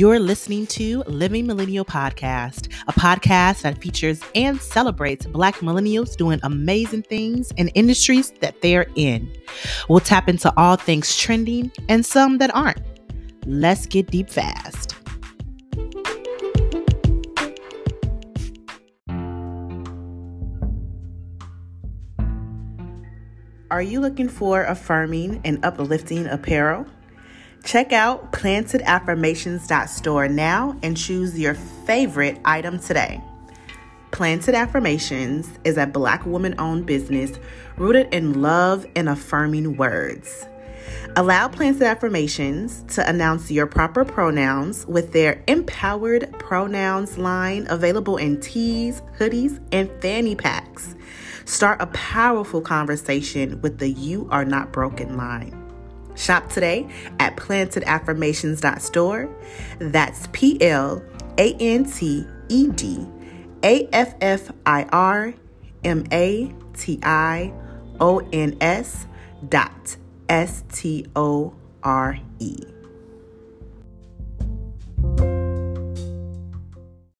You're listening to Living Millennial Podcast, a podcast that features and celebrates Black millennials doing amazing things in industries that they're in. We'll tap into all things trending and some that aren't. Let's get deep fast. Are you looking for affirming and uplifting apparel? Check out plantedaffirmations.store now and choose your favorite item today. Planted Affirmations is a black woman owned business rooted in love and affirming words. Allow Planted Affirmations to announce your proper pronouns with their empowered pronouns line available in tees, hoodies, and fanny packs. Start a powerful conversation with the You Are Not Broken line. Shop today at plantedaffirmations.store. That's P L A N T E D A F F I R M A T I O N S dot S T O R E.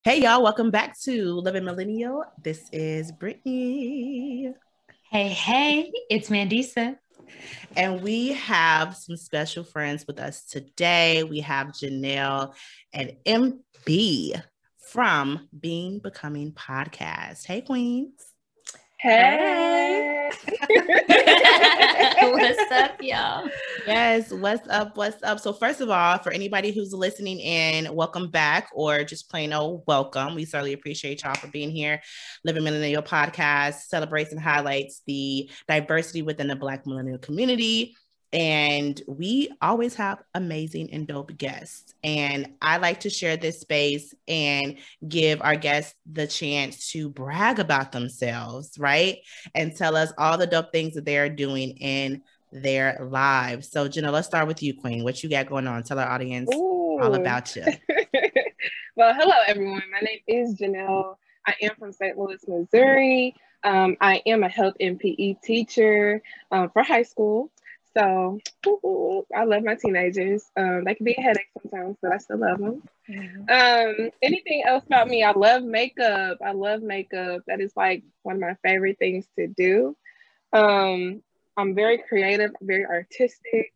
Hey, y'all, welcome back to Living Millennial. This is Brittany. Hey, hey, it's Mandisa. And we have some special friends with us today. We have Janelle and MB from Being Becoming Podcast. Hey, Queens. Hey. what's up, y'all? Yes, what's up? What's up? So, first of all, for anybody who's listening in, welcome back or just plain old welcome. We certainly appreciate y'all for being here. Living Millennial Podcast celebrates and highlights the diversity within the Black millennial community and we always have amazing and dope guests. And I like to share this space and give our guests the chance to brag about themselves, right? And tell us all the dope things that they are doing in their lives. So, Jenna, let's start with you, Queen. What you got going on? Tell our audience Ooh. all about you. well, hello, everyone. My name is Janelle. I am from St. Louis, Missouri. Um, I am a health MPE teacher um, for high school. So ooh, I love my teenagers. Um, they can be a headache sometimes, but I still love them. Mm-hmm. Um, anything else about me? I love makeup. I love makeup. That is like one of my favorite things to do. Um, I'm very creative, very artistic.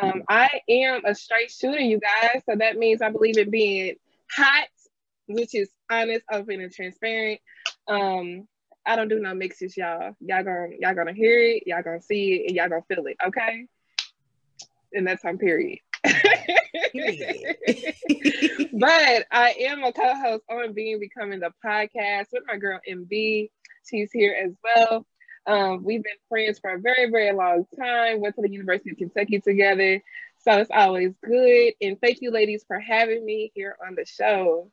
Um, I am a straight shooter, you guys. So that means I believe in being hot, which is honest, open, and transparent. Um, I don't do no mixes, y'all. Y'all gonna y'all gonna hear it, y'all gonna see it, and y'all gonna feel it, okay? And that's on period. but I am a co-host on Being Becoming the podcast with my girl MB. She's here as well. Um, we've been friends for a very, very long time. Went to the University of Kentucky together. So it's always good. And thank you, ladies, for having me here on the show.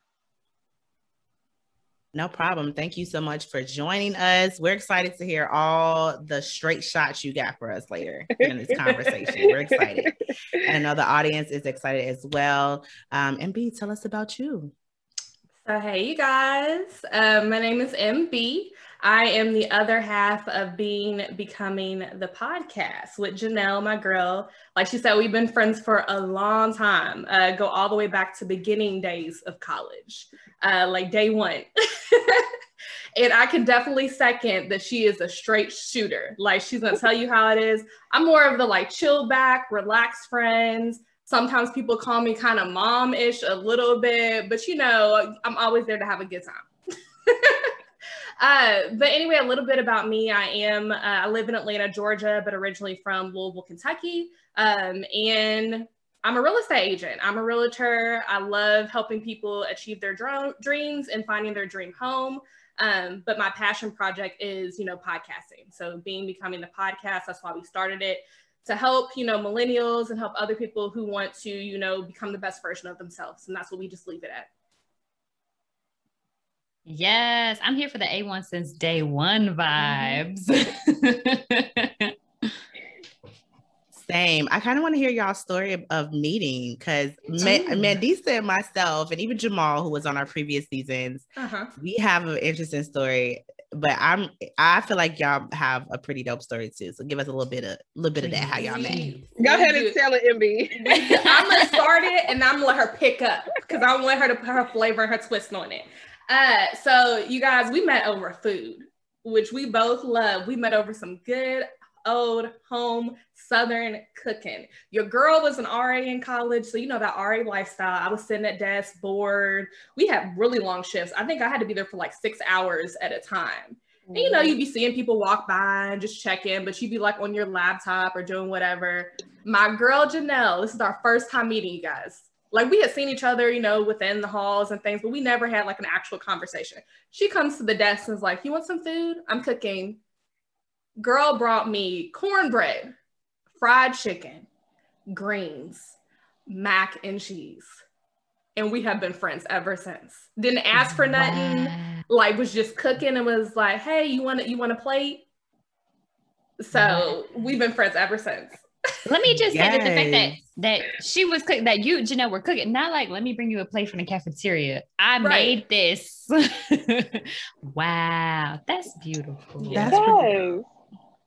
No problem. Thank you so much for joining us. We're excited to hear all the straight shots you got for us later in this conversation. We're excited. And I know the audience is excited as well. Um, MB, tell us about you. So, hey, you guys. Um, my name is MB. I am the other half of being becoming the podcast with Janelle, my girl. Like she said, we've been friends for a long time. Uh, go all the way back to beginning days of college, uh, like day one. and I can definitely second that she is a straight shooter. Like she's gonna tell you how it is. I'm more of the like chill back, relaxed friends. Sometimes people call me kind of mom-ish a little bit, but you know, I'm always there to have a good time. Uh, but anyway, a little bit about me. I am, uh, I live in Atlanta, Georgia, but originally from Louisville, Kentucky. Um, and I'm a real estate agent. I'm a realtor. I love helping people achieve their dr- dreams and finding their dream home. Um, but my passion project is, you know, podcasting. So being becoming the podcast, that's why we started it to help, you know, millennials and help other people who want to, you know, become the best version of themselves. And that's what we just leave it at. Yes, I'm here for the A1 since day one vibes. Mm-hmm. Same. I kind of want to hear y'all story of, of meeting because Mandisa and myself, and even Jamal, who was on our previous seasons, uh-huh. we have an interesting story. but I'm I feel like y'all have a pretty dope story too. So give us a little bit of a little bit of that how y'all met. Go ahead and tell it, MB. I'm gonna start it and I'm gonna let her pick up because I want her to put her flavor and her twist on it. Uh, so you guys, we met over food, which we both love. We met over some good old home southern cooking. Your girl was an RA in college, so you know that RA lifestyle. I was sitting at desk bored. We had really long shifts. I think I had to be there for like six hours at a time. And, you know, you'd be seeing people walk by and just check in, but you'd be like on your laptop or doing whatever. My girl Janelle, this is our first time meeting you guys. Like we had seen each other, you know, within the halls and things, but we never had like an actual conversation. She comes to the desk and is like, You want some food? I'm cooking girl brought me cornbread, fried chicken, greens, mac and cheese. And we have been friends ever since. Didn't ask for nothing. Like was just cooking and was like, "Hey, you want to you want a plate?" So we've been friends ever since. Let me just yes. say that the fact that that she was cooking, that you, Janelle, were cooking, not like let me bring you a plate from the cafeteria. I right. made this. wow, that's beautiful. That's yes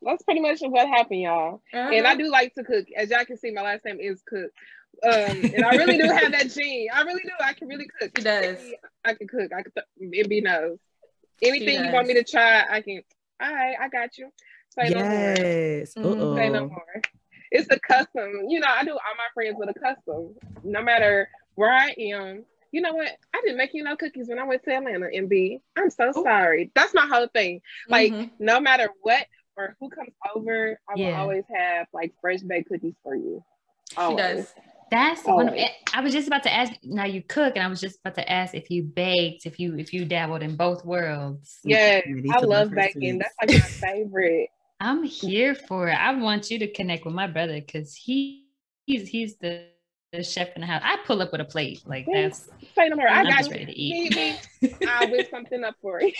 that's pretty much what happened, y'all. Uh-huh. And I do like to cook. As y'all can see, my last name is Cook. Um, and I really do have that gene. I really do. I can really cook. She does. I can cook. I can. Th- be knows. Anything you want me to try, I can. All right, I got you. Say yes. no more. Mm-hmm. Say no more. It's a custom. You know, I do all my friends with a custom. No matter where I am. You know what? I didn't make you no cookies when I went to Atlanta. MB. I'm so Ooh. sorry. That's my whole thing. Like, mm-hmm. no matter what or who comes over, I yeah. will always have like fresh baked cookies for you. Always. She does. That's one. I was just about to ask. Now you cook, and I was just about to ask if you baked, if you if you dabbled in both worlds. Yeah, I love baking. That's like my favorite. I'm here for it. I want you to connect with my brother because he he's he's the the chef in the house. I pull up with a plate. Like that's say no more. I got ready to eat. I'll whip something up for you.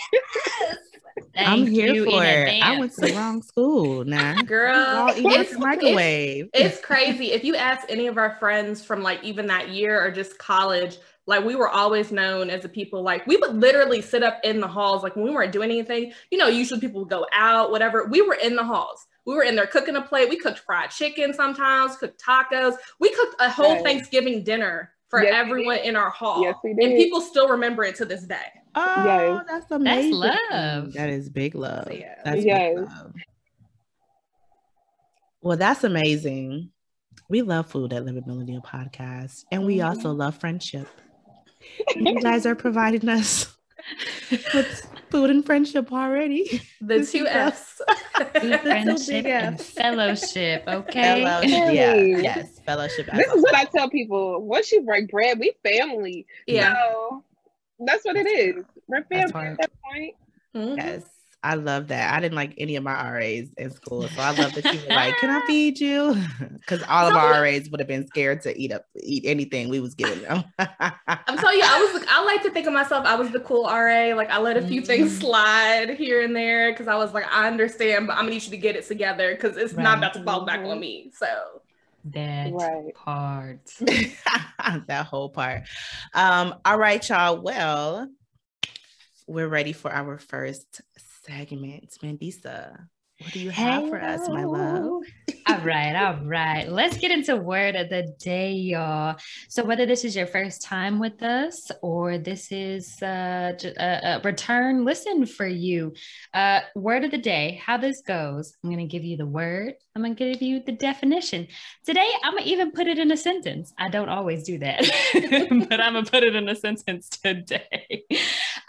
I'm here for it. I went to the wrong school now. Nah. Girl, it's, microwave. It's, it's crazy. If you ask any of our friends from like even that year or just college, like we were always known as the people like we would literally sit up in the halls like when we weren't doing anything you know usually people would go out whatever we were in the halls we were in there cooking a plate. We cooked fried chicken sometimes, cooked tacos. We cooked a whole yes. Thanksgiving dinner for yes, everyone in our hall. Yes, we did. And people still remember it to this day. Oh, yes. that's amazing. That's love. That is big love. Yeah. That's yes. big love. Well, that's amazing. We love food at Living Millennial Podcast, and we mm-hmm. also love friendship. You guys are providing us with food and friendship already. The two F's. friendship and fellowship. Okay. Fellowship. Yeah. Yes. Fellowship. This is what I tell people. Once you break bread, we family. Yeah. So that's what it is. We're family at that point. Mm-hmm. Yes. I love that. I didn't like any of my RAs in school, so I love that you were like, "Can I feed you?" Because all of our RAs would have been scared to eat up, eat anything we was giving them. I'm telling you, I was. I like to think of myself. I was the cool RA. Like I let a few mm-hmm. things slide here and there because I was like, I understand, but I'm gonna need you to get it together because it's right. not about to fall back on me. So that right. part, that whole part. Um. All right, y'all. Well, we're ready for our first segment. Mandisa, what do you have Hello. for us, my love? all right, all right. Let's get into word of the day, y'all. So, whether this is your first time with us or this is uh, a, a return listen for you, uh, word of the day, how this goes, I'm going to give you the word, I'm going to give you the definition. Today, I'm going to even put it in a sentence. I don't always do that, but I'm going to put it in a sentence today.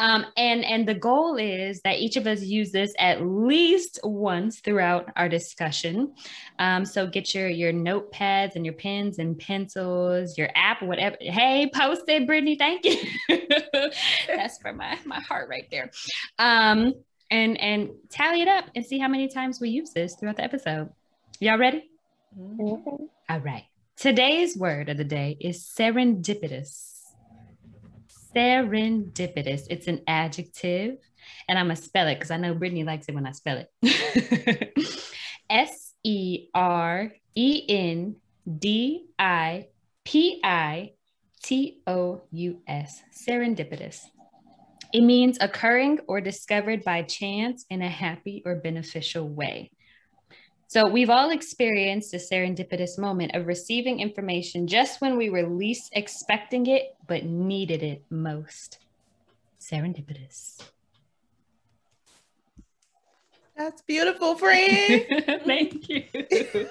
Um, and, and the goal is that each of us use this at least once throughout our discussion. Um, so get your, your notepads and your pens and pencils, your app, whatever. Hey, post it, Brittany. Thank you. That's for my, my heart right there. Um, and, and tally it up and see how many times we use this throughout the episode. Y'all ready? Mm-hmm. All right. Today's word of the day is serendipitous serendipitous. It's an adjective, and I'm gonna spell it because I know Brittany likes it when I spell it. S E R E N D I P I T O U S. Serendipitous. It means occurring or discovered by chance in a happy or beneficial way. So we've all experienced a serendipitous moment of receiving information just when we were least expecting it, but needed it most. Serendipitous. That's beautiful, friend. Thank you.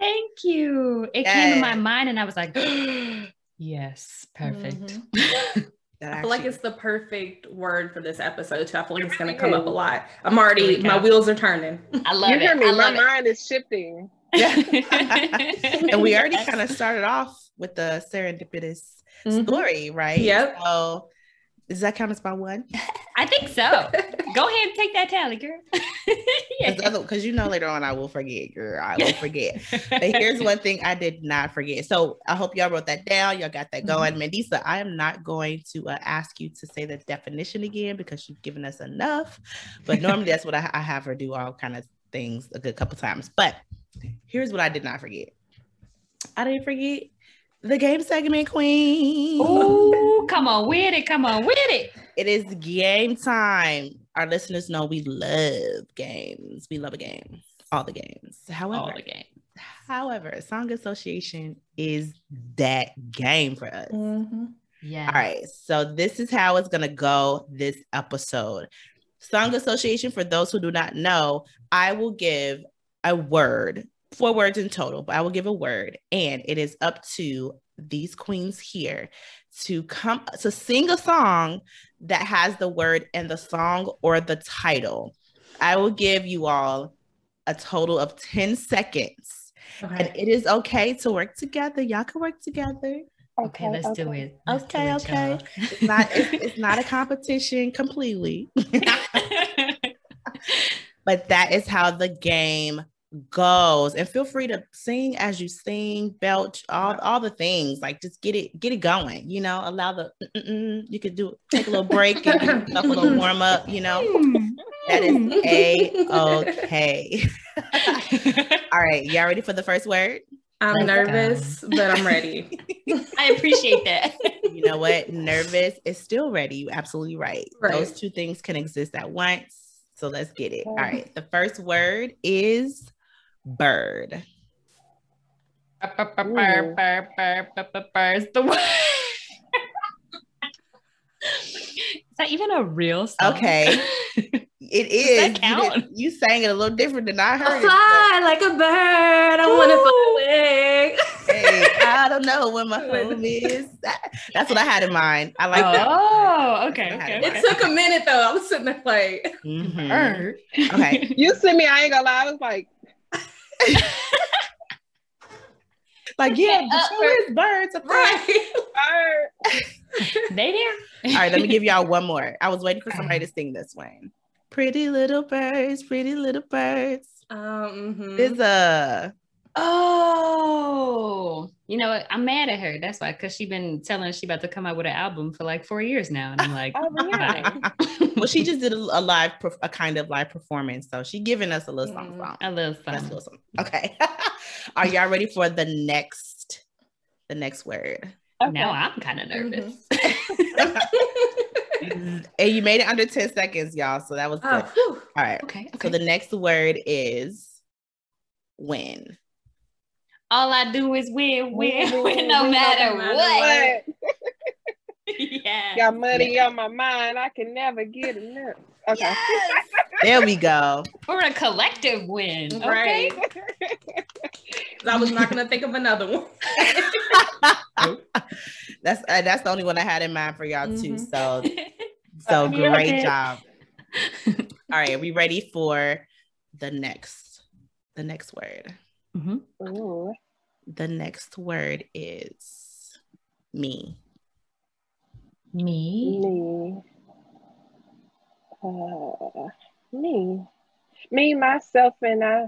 Thank you. It came to my mind and I was like, yes, perfect. Mm-hmm. I feel like it's the perfect word for this episode too. I feel like it's going to come up a lot. I'm already, my wheels are turning. I love you it. hear me? I My love mind is shifting. Yeah. and we already kind of started off with the serendipitous Mhm. story, right? Yep. So does that count as my one? I think so. Go ahead and take that tally, girl. yeah. Because you know later on I will forget, girl. I will forget. but here's one thing I did not forget. So I hope y'all wrote that down. Y'all got that going. Mandisa, I am not going to uh, ask you to say the definition again because you've given us enough. But normally that's what I, I have her do all kind of things a good couple times. But here's what I did not forget. I didn't forget the game segment queen. Ooh, come on with it. Come on with it. It is game time. Our listeners know we love games. We love a game. All the games. However, All the game. However, Song Association is that game for us. Mhm. Yeah. All right. So this is how it's gonna go this episode. Song Association, for those who do not know, I will give a word, four words in total, but I will give a word, and it is up to these queens here to come to sing a song that has the word in the song or the title. I will give you all a total of 10 seconds. And it is okay to work together. Y'all can work together. Okay, let's do it. Let's do Okay, it, okay. It's not it's, it's not a competition completely. but that is how the game goes. And feel free to sing as you sing, belch, all all the things. Like just get it get it going. You know, allow the you could do take a little break and give yourself a little warm up. You know, that is a okay. all right, y'all ready for the first word? I'm Let's nervous, but I'm ready. I appreciate that. You know what? Nervous is still ready. You're absolutely right. Right. Those two things can exist at once. So let's get it. All right. The first word is bird. Burr, burr, burr, is the word. Is that even a real song? Okay. It is. that You, count? did- you sang it a little different than I heard. I heard it. fly like a bird. I want to fly away. hey, I don't know where my home is. That- that's what I had in mind. I like that. Oh, okay, I okay. had It took a minute though. I was sitting there like, Mhm. Bird. Okay. You see me, I ain't gonna lie. I was like, Like, yeah, Up, the show is birds. up there. right. bird. they there. All right, let me give y'all one more. I was waiting for somebody to sing this one. Pretty little birds, pretty little birds. Um, mhm. There's a Oh, you know what? I'm mad at her. That's why, because she been telling us she about to come out with an album for like four years now, and I'm like, Oh, yeah. well, she just did a, a live, a kind of live performance, so she giving us a little song. Mm. song. I love That's a little something. Okay, are y'all ready for the next, the next word? Okay. Now I'm kind of nervous. and you made it under ten seconds, y'all. So that was good. oh, whew. All right. okay, So the next word is win. All I do is win, win, Win, win, no matter no matter what. But yeah. got money on my mind. I can never get enough. Okay. Yes. There we go. We're a collective win. Okay. Right. I was not gonna think of another one. That's uh, that's the only one I had in mind for y'all too. Mhm. So so Okay. great job. All right, are we ready for the next the next word? Mhm. Ooh. The next word is me. Me. Me. Uh, me. Me, myself, and I.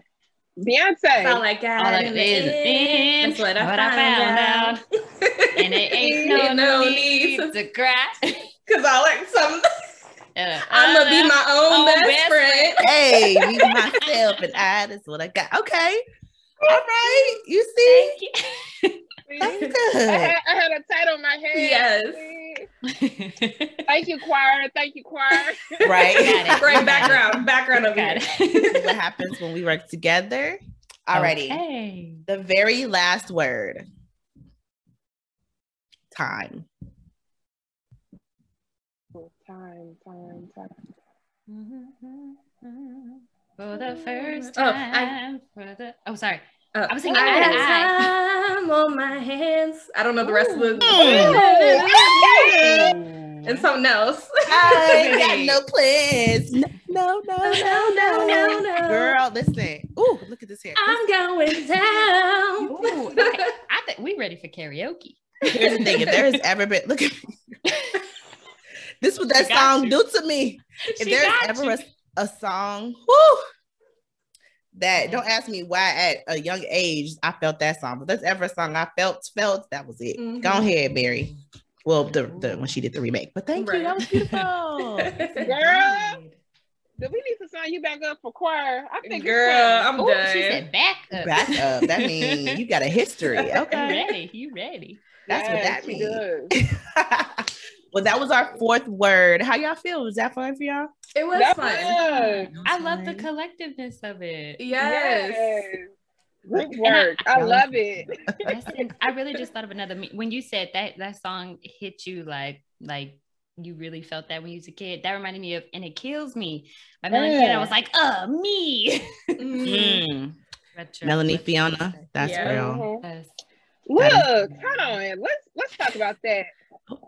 Beyonce. That's all I got All I in the is end. That's what I, what I found, found out. And it ain't no, Ain't no need need. to cry. Cause I like some. Uh, I'm gonna be my own, own best, best friend. Hey, me, myself, and I. That's what I got. Okay. All right. You see? Thank you. See? That's I good. had, I had a title on my head. Yes. Thank you, choir. Thank you, choir. Right. Great background. Background of Got it. it. This what happens when we work together. Alrighty. Okay. The very last word. Time. Time, time, time. Mm-hmm, mm-hmm, mm-hmm. For the first Oh, I- time. for the oh, sorry. Uh, I was thinking I eye had time on my hands. I don't know the rest of the and something else. I got no plans. No, no, no, no, no, no, no. Girl, listen. Ooh, look at this here. I'm going down. Ooh, okay. I think we ready for karaoke. Here's the thing: if there has ever been, look at me. this is what that song you. do to me. If She there's ever you. a, a song, whoo, that don't ask me why at a young age I felt that song, but that's ever a song I felt felt that was it. Go Mhm. ahead, Mary. Well, the, the when she did the remake, but thank you, that was beautiful. Girl. Do we need to sign you back up for choir? I think Girl, it's. I'm Ooh, done. she said back up. Back up. That means you got a history. You Okay, ready? You ready? that's what that means. does. well, that was our fourth word. How y'all feel? Was that fun for y'all? It was That fun. was- I love the collectiveness of it. Yes. Yes. Group And I- work. I love it. I really just thought of another. me- When you said that that song hit you like like you really felt that when you was a kid. That reminded me of "And It Kills Me" by Melanie. And I was like, uh, me. Mm. Retro- Melanie retro- Fiona. That's Yeah. real. Mhm. Yes. Look, hold on. Let's let's talk about that.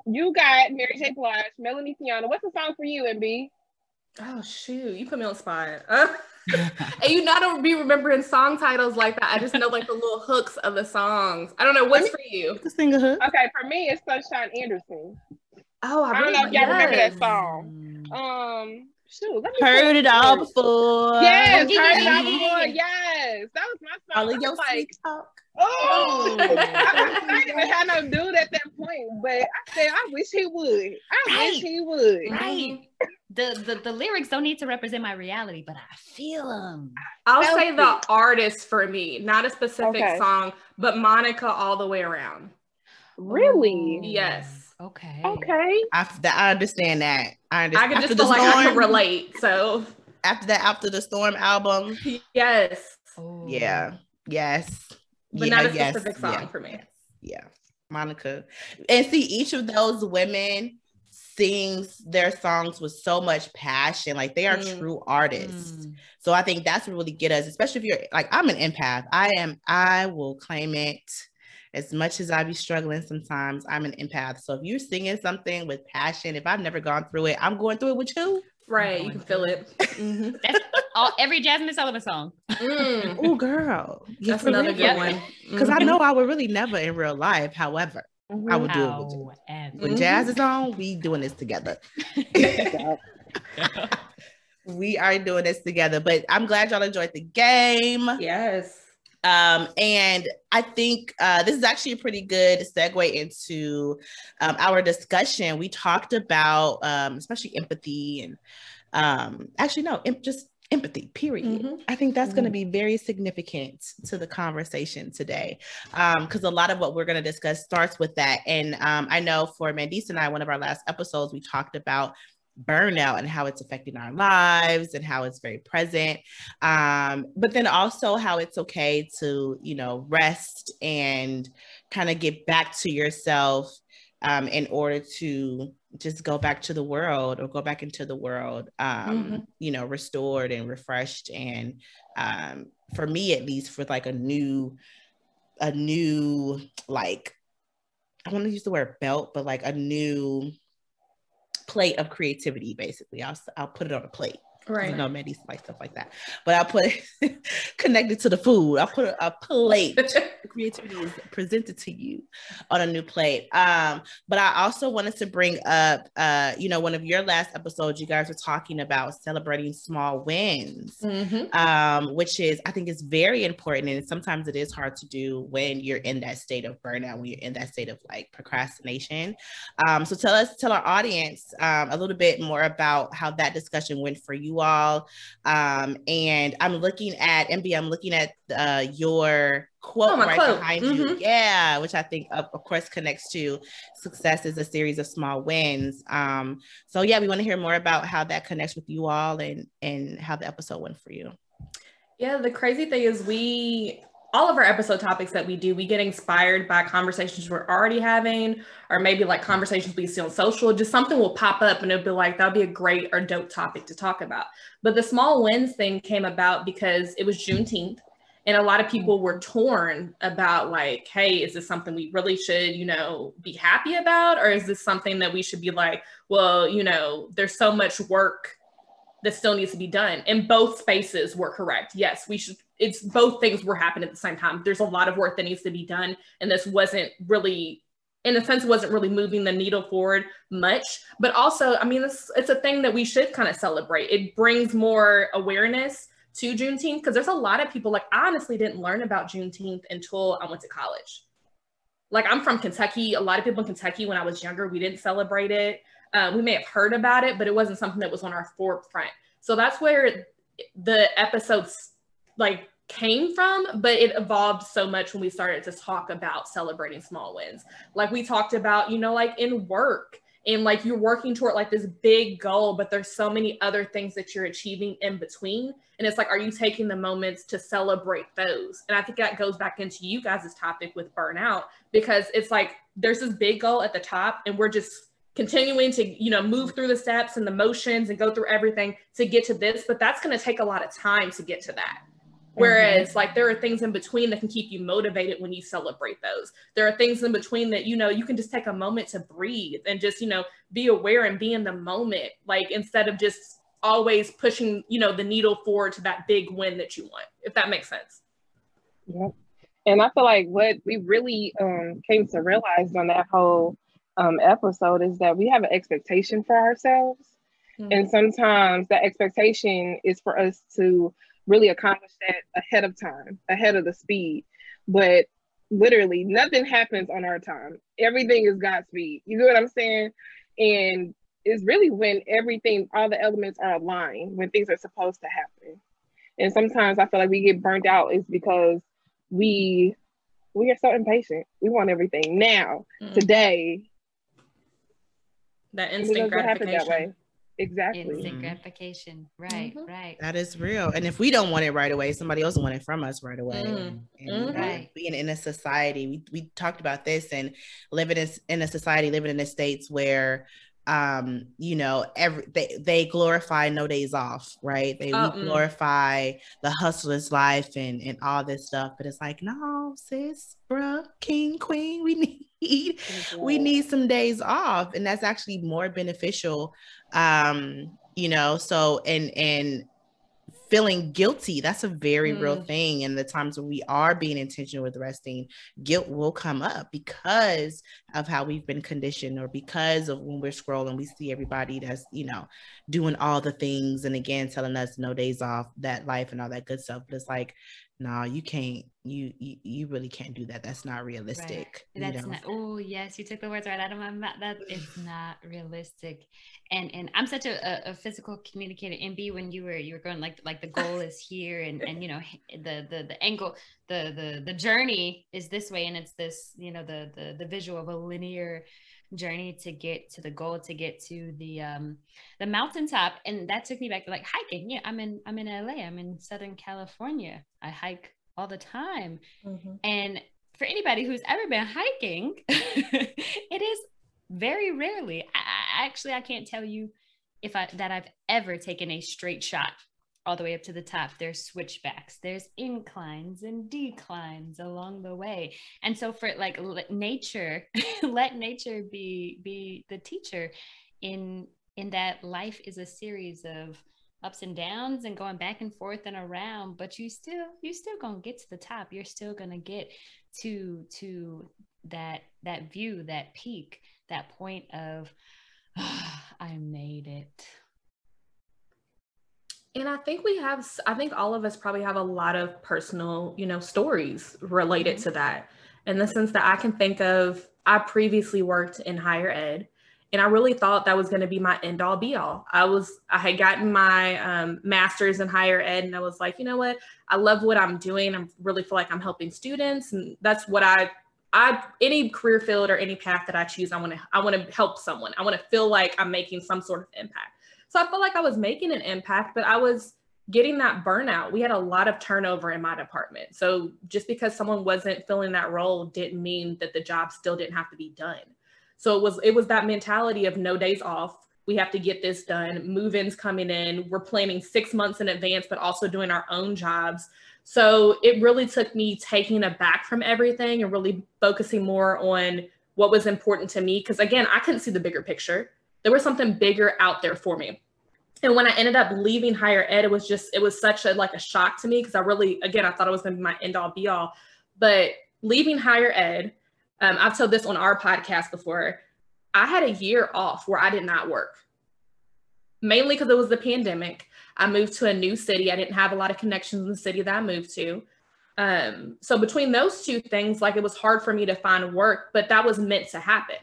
You got Mary J. Blige, Melanie Fiona. What's the song for you, MB? Oh shoot, you put me on the spot. Uh, and you not to be remembering song titles like that. I just know like the little hooks of the songs. I don't know what's for you. The single hook. Okay, for me, it's Sunshine Anderson. Oh, I, I don't really know if y'all remember that song. Um, shoot, let me Heard see. it all before. Yes, Oh, yeah, heard it all before. Yes, that was my song. All of your was like, sweet talk. Oh, Oh. I, I didn't have no dude at that point, but I said, I wish he would. I Right. wish he would. Right. The, the the lyrics don't need to represent my reality, but I feel them. I'll Felt say the artist for me, not a specific Okay. song, but Monica all the way around. Really? Yes. Okay. Okay. I, that, I understand that. I I understand. could after just the feel like I can relate. So After that, after the storm album, yes, Oh. yeah, yes, but yeah, not a yes, specific song yeah, for me. yeah. Monica, and see, each of those women sings their songs with so much passion. Like they are Mm. true artists. Mm. So I think that's what really get us, especially if you're like I'm an empath. I am. I will claim it. As much as I be struggling sometimes, I'm an empath. So if you're singing something with passion, if I've never gone through it, I'm going through it with you. Right, you can feel it. Mhm. That's all every Jazmine Sullivan song. Mm, Oh, girl, That's another good one. Because I Mhm. know I would really never in real life. However, I would do it with you. However. When. Jazz is on, we doing this together. we are doing this together. But I'm glad y'all enjoyed the game. Yes. Um, and I think uh, this is actually a pretty good segue into um, our discussion. We talked about, um, especially empathy and um, actually, no, em- just empathy, period. Mhm. I think that's going to be very significant to the conversation today because a lot of what we're going to discuss starts with that. And um, I know for Mandisa and I, one of our last episodes, we talked about burnout and how it's affecting our lives and how it's very present um, but then also how it's okay to you know rest and kind of get back to yourself um, in order to just go back to the world or go back into the world um, Mhm. you know restored and refreshed. And um, for me at least with like a new a new like i want to use the word belt but like a new plate of creativity basically. I'll, I'll put it on a plate Right. I know Maddie's like stuff like that, but I put connected to the food. I put a, a plate. Creativity is presented to you on a new plate. Um, but I also wanted to bring up, uh, you know, one of your last episodes. You guys were talking about celebrating small wins, Mhm. um, which is I think is very important, and sometimes it is hard to do when you're in that state of burnout, when you're in that state of like procrastination. Um, so tell us, tell our audience um, a little bit more about how that discussion went for you you all. Um, and I'm looking at MB, I'm looking at uh, your quote oh, right quote. behind mm-hmm. you. Yeah, which I think, of, of, course, connects to success is a series of small wins. Um, so, yeah, we want to hear more about how that connects with you all and, and how the episode went for you. Yeah, the crazy thing is we all of our episode topics that we do, we get inspired by conversations we're already having, or maybe like conversations we see on social. Just something will pop up and it'll be like, that'll be a great or dope topic to talk about. But the small wins thing came about because it was Juneteenth. And a lot of people were torn about, like, hey, is this something we really should, you know, be happy about? Or is this something that we should be like, well, you know, there's so much work that still needs to be done. And both spaces were correct. Yes, we should it's both things were happening at the same time. There's a lot of work that needs to be done, and this wasn't really, in a sense, wasn't really moving the needle forward much. But also, I mean, it's it's a thing that we should kind of celebrate. It brings more awareness to Juneteenth because there's a lot of people like I honestly didn't learn about Juneteenth until I went to college. Like I'm from Kentucky. A lot of people in Kentucky, when I was younger, we didn't celebrate it. Uh, we may have heard about it, but it wasn't something that was on our forefront. So that's where the episodes like came from, but it evolved so much when we started to talk about celebrating small wins. Like we talked about, you know, like in work and like you're working toward like this big goal, but there's so many other things that you're achieving in between. And it's like, are you taking the moments to celebrate those? And I think that goes back into you guys' topic with burnout because it's like there's this big goal at the top and we're just continuing to you know move through the steps and the motions and go through everything to get to this but that's going to take a lot of time to get to that Whereas, mm-hmm. like, there are things in between that can keep you motivated when you celebrate those. There are things in between that, you know, you can just take a moment to breathe and just, you know, be aware and be in the moment, like, instead of just always pushing, you know, the needle forward to that big win that you want, if that makes sense. Yeah. And I feel like what we really um, came to realize on that whole um, episode is that we have an expectation for ourselves. Mm-hmm. And sometimes that expectation is for us to really accomplish that ahead of time, ahead of the speed. But literally nothing happens on our time. Everything is God's speed. You know what I'm saying? And it's really when everything, all the elements are aligned, when things are supposed to happen. And sometimes I feel like we get burnt out is because we we are so impatient. We want everything now, mm-hmm. today. That instant gratification. That way. Exactly. Instant mm-hmm. gratification. Right, mm-hmm. right. That is real. And if we don't want it right away, somebody else want it from us right away. Mm-hmm. And, right. being in a society, we, we talked about this and living in, in a society, living in the states where um you know every they, they glorify no days off right they uh, glorify the hustler's life and and all this stuff but it's like no sis bruh king queen we need mm-hmm. we need some days off and that's actually more beneficial um you know so and and feeling guilty that's a very mm. real thing and the times when we are being intentional with resting guilt will come up because of how we've been conditioned or because of when we're scrolling we see everybody that's you know doing all the things and again telling us no days off that life and all that good stuff but it's like no, you can't. You, you you really can't do that. That's not realistic. Right. That's not. Oh yes, you took the words right out of my mouth. That is not realistic. And and I'm such a, a, physical communicator. MB, when you were you were going like like the goal is here, and and you know the the the angle, the the the journey is this way, and it's this you know the the the visual of a linear journey to get to the goal to get to the um the mountaintop. And that took me back to like hiking. Yeah i'm in i'm in la i'm in southern california. I hike all the time. Mm-hmm. and for anybody who's ever been hiking it is very rarely I, actually i can't tell you if i that i've ever taken a straight shot all the way up to the top. There's switchbacks, there's inclines and declines along the way. And so for like let nature, let nature be be the teacher in in that life is a series of ups and downs and going back and forth and around but you still you still gonna get to the top you're still gonna get to to that that view that peak that point of oh, i made it and I think we have, I think all of us probably have a lot of personal, you know, stories related mm-hmm. to that. In the sense that I can think of, I previously worked in higher ed and I really thought that was going to be my end all be all. I was I had gotten my um, master's in higher ed, and I was like, you know what, I love what I'm doing. I really feel like I'm helping students, and that's what I I any career field or any path that I choose, I want to I want to help someone. I want to feel like I'm making some sort of impact. So I felt like I was making an impact, but I was getting that burnout. We had a lot of turnover in my department. So just because someone wasn't filling that role didn't mean that the job still didn't have to be done. So it was it was that mentality of no days off. We have to get this done. Move-ins coming in. We're planning six months in advance, but also doing our own jobs. So it really took me taking a back from everything and really focusing more on what was important to me. Because again, I couldn't see the bigger picture. There was something bigger out there for me. And when I ended up leaving higher ed, it was just it was such a like a shock to me because I really again I thought it was going to be my end all be all. But leaving higher ed, um, I've told this on our podcast before. I had a year off where I did not work, mainly because it was the pandemic. I moved to a new city. I didn't have a lot of connections in the city that I moved to. Um, so between those two things, like it was hard for me to find work, but that was meant to happen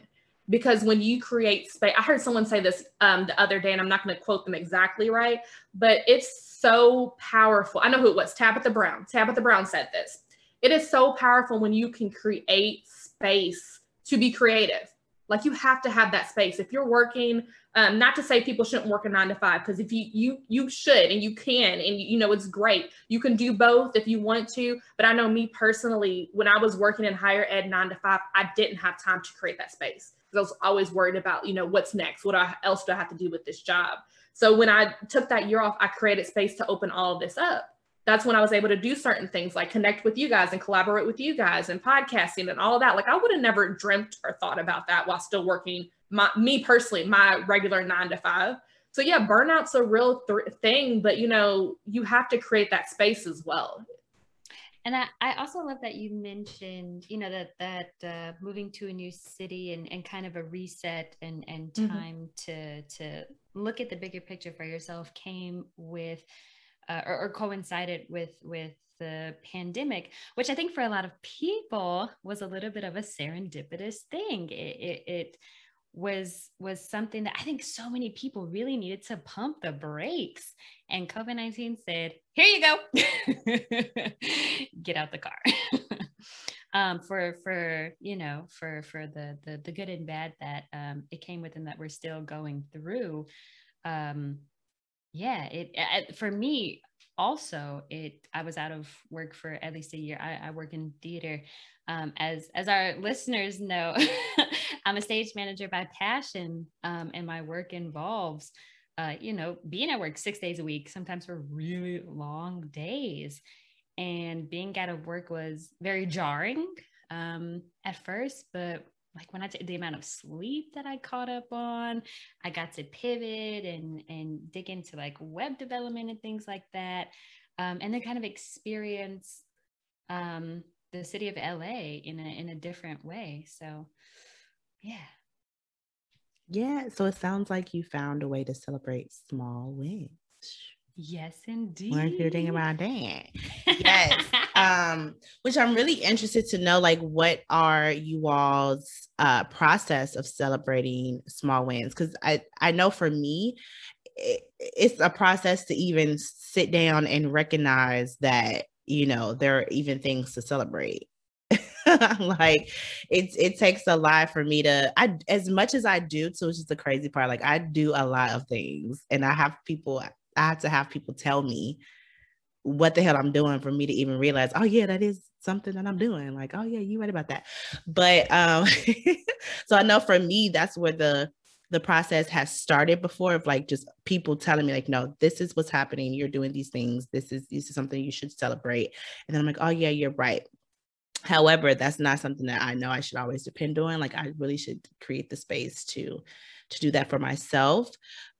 because when you create space, I heard someone say this um, the other day, and I'm not going to quote them exactly right, but it's so powerful. I know who it was. Tabitha Brown. Tabitha Brown said this. It is so powerful when you can create space to be creative. Like you have to have that space. If you're working, um, not to say people shouldn't work a nine to five, because if you you you should and you can and you know it's great. You can do both if you want to. But I know me personally, when I was working in higher ed nine to five, I didn't have time to create that space because I was always worried about you know what's next. What else do I have to do with this job? So when I took that year off, I created space to open all of this up that's when I was able to do certain things like connect with you guys and collaborate with you guys and podcasting and all that. Like I would have never dreamt or thought about that while still working my me personally, my regular nine to five. So yeah, burnout's a real th- thing, but you know, you have to create that space as well. And I, I also love that you mentioned, you know, that that uh, moving to a new city and, and kind of a reset and and mm-hmm. time mm-hmm. to to look at the bigger picture for yourself came with uh, or, or coincided with with the pandemic, which I think for a lot of people was a little bit of a serendipitous thing. It, it, it, was was something that I think so many people really needed to pump the brakes. And COVID nineteen said, "Here you go, get out the car." um, for for you know for for the the, the good and bad that um, it came with and that we're still going through. Um, yeah it, it for me also it i was out of work for at least a year. I, I work in theater. Um, as as our listeners know i'm a stage manager by passion um, and my work involves uh, you know being at work six days a week sometimes for really long days. And being out of work was very jarring um, at first but like when I t- the amount of sleep that I caught up on, I got to pivot and and dig into like web development and things like that, um, and then kind of experience um, the city of LA in a in a different way. So, yeah. Yeah, so it sounds like you found a way to celebrate small wins. Yes, indeed. What you're thinking about that? Yes. Um, which I'm really interested to know, like, what are you all's uh, process of celebrating small wins? Because I I know for me, it, it's a process to even sit down and recognize that you know there are even things to celebrate. like it's it takes a lot for me to I as much as I do too, which is the crazy part. Like I do a lot of things and I have people I have to have people tell me what the hell I'm doing for me to even realize, oh yeah, that is something that I'm doing. Like, oh yeah, you right about that. But um, so I know for me, that's where the the process has started before of like just people telling me like no this is what's happening. You're doing these things. This is this is something you should celebrate. And then i'm like oh yeah you're right. However that's not something that i know i should always depend on. Like i really should create the space to to do that for myself.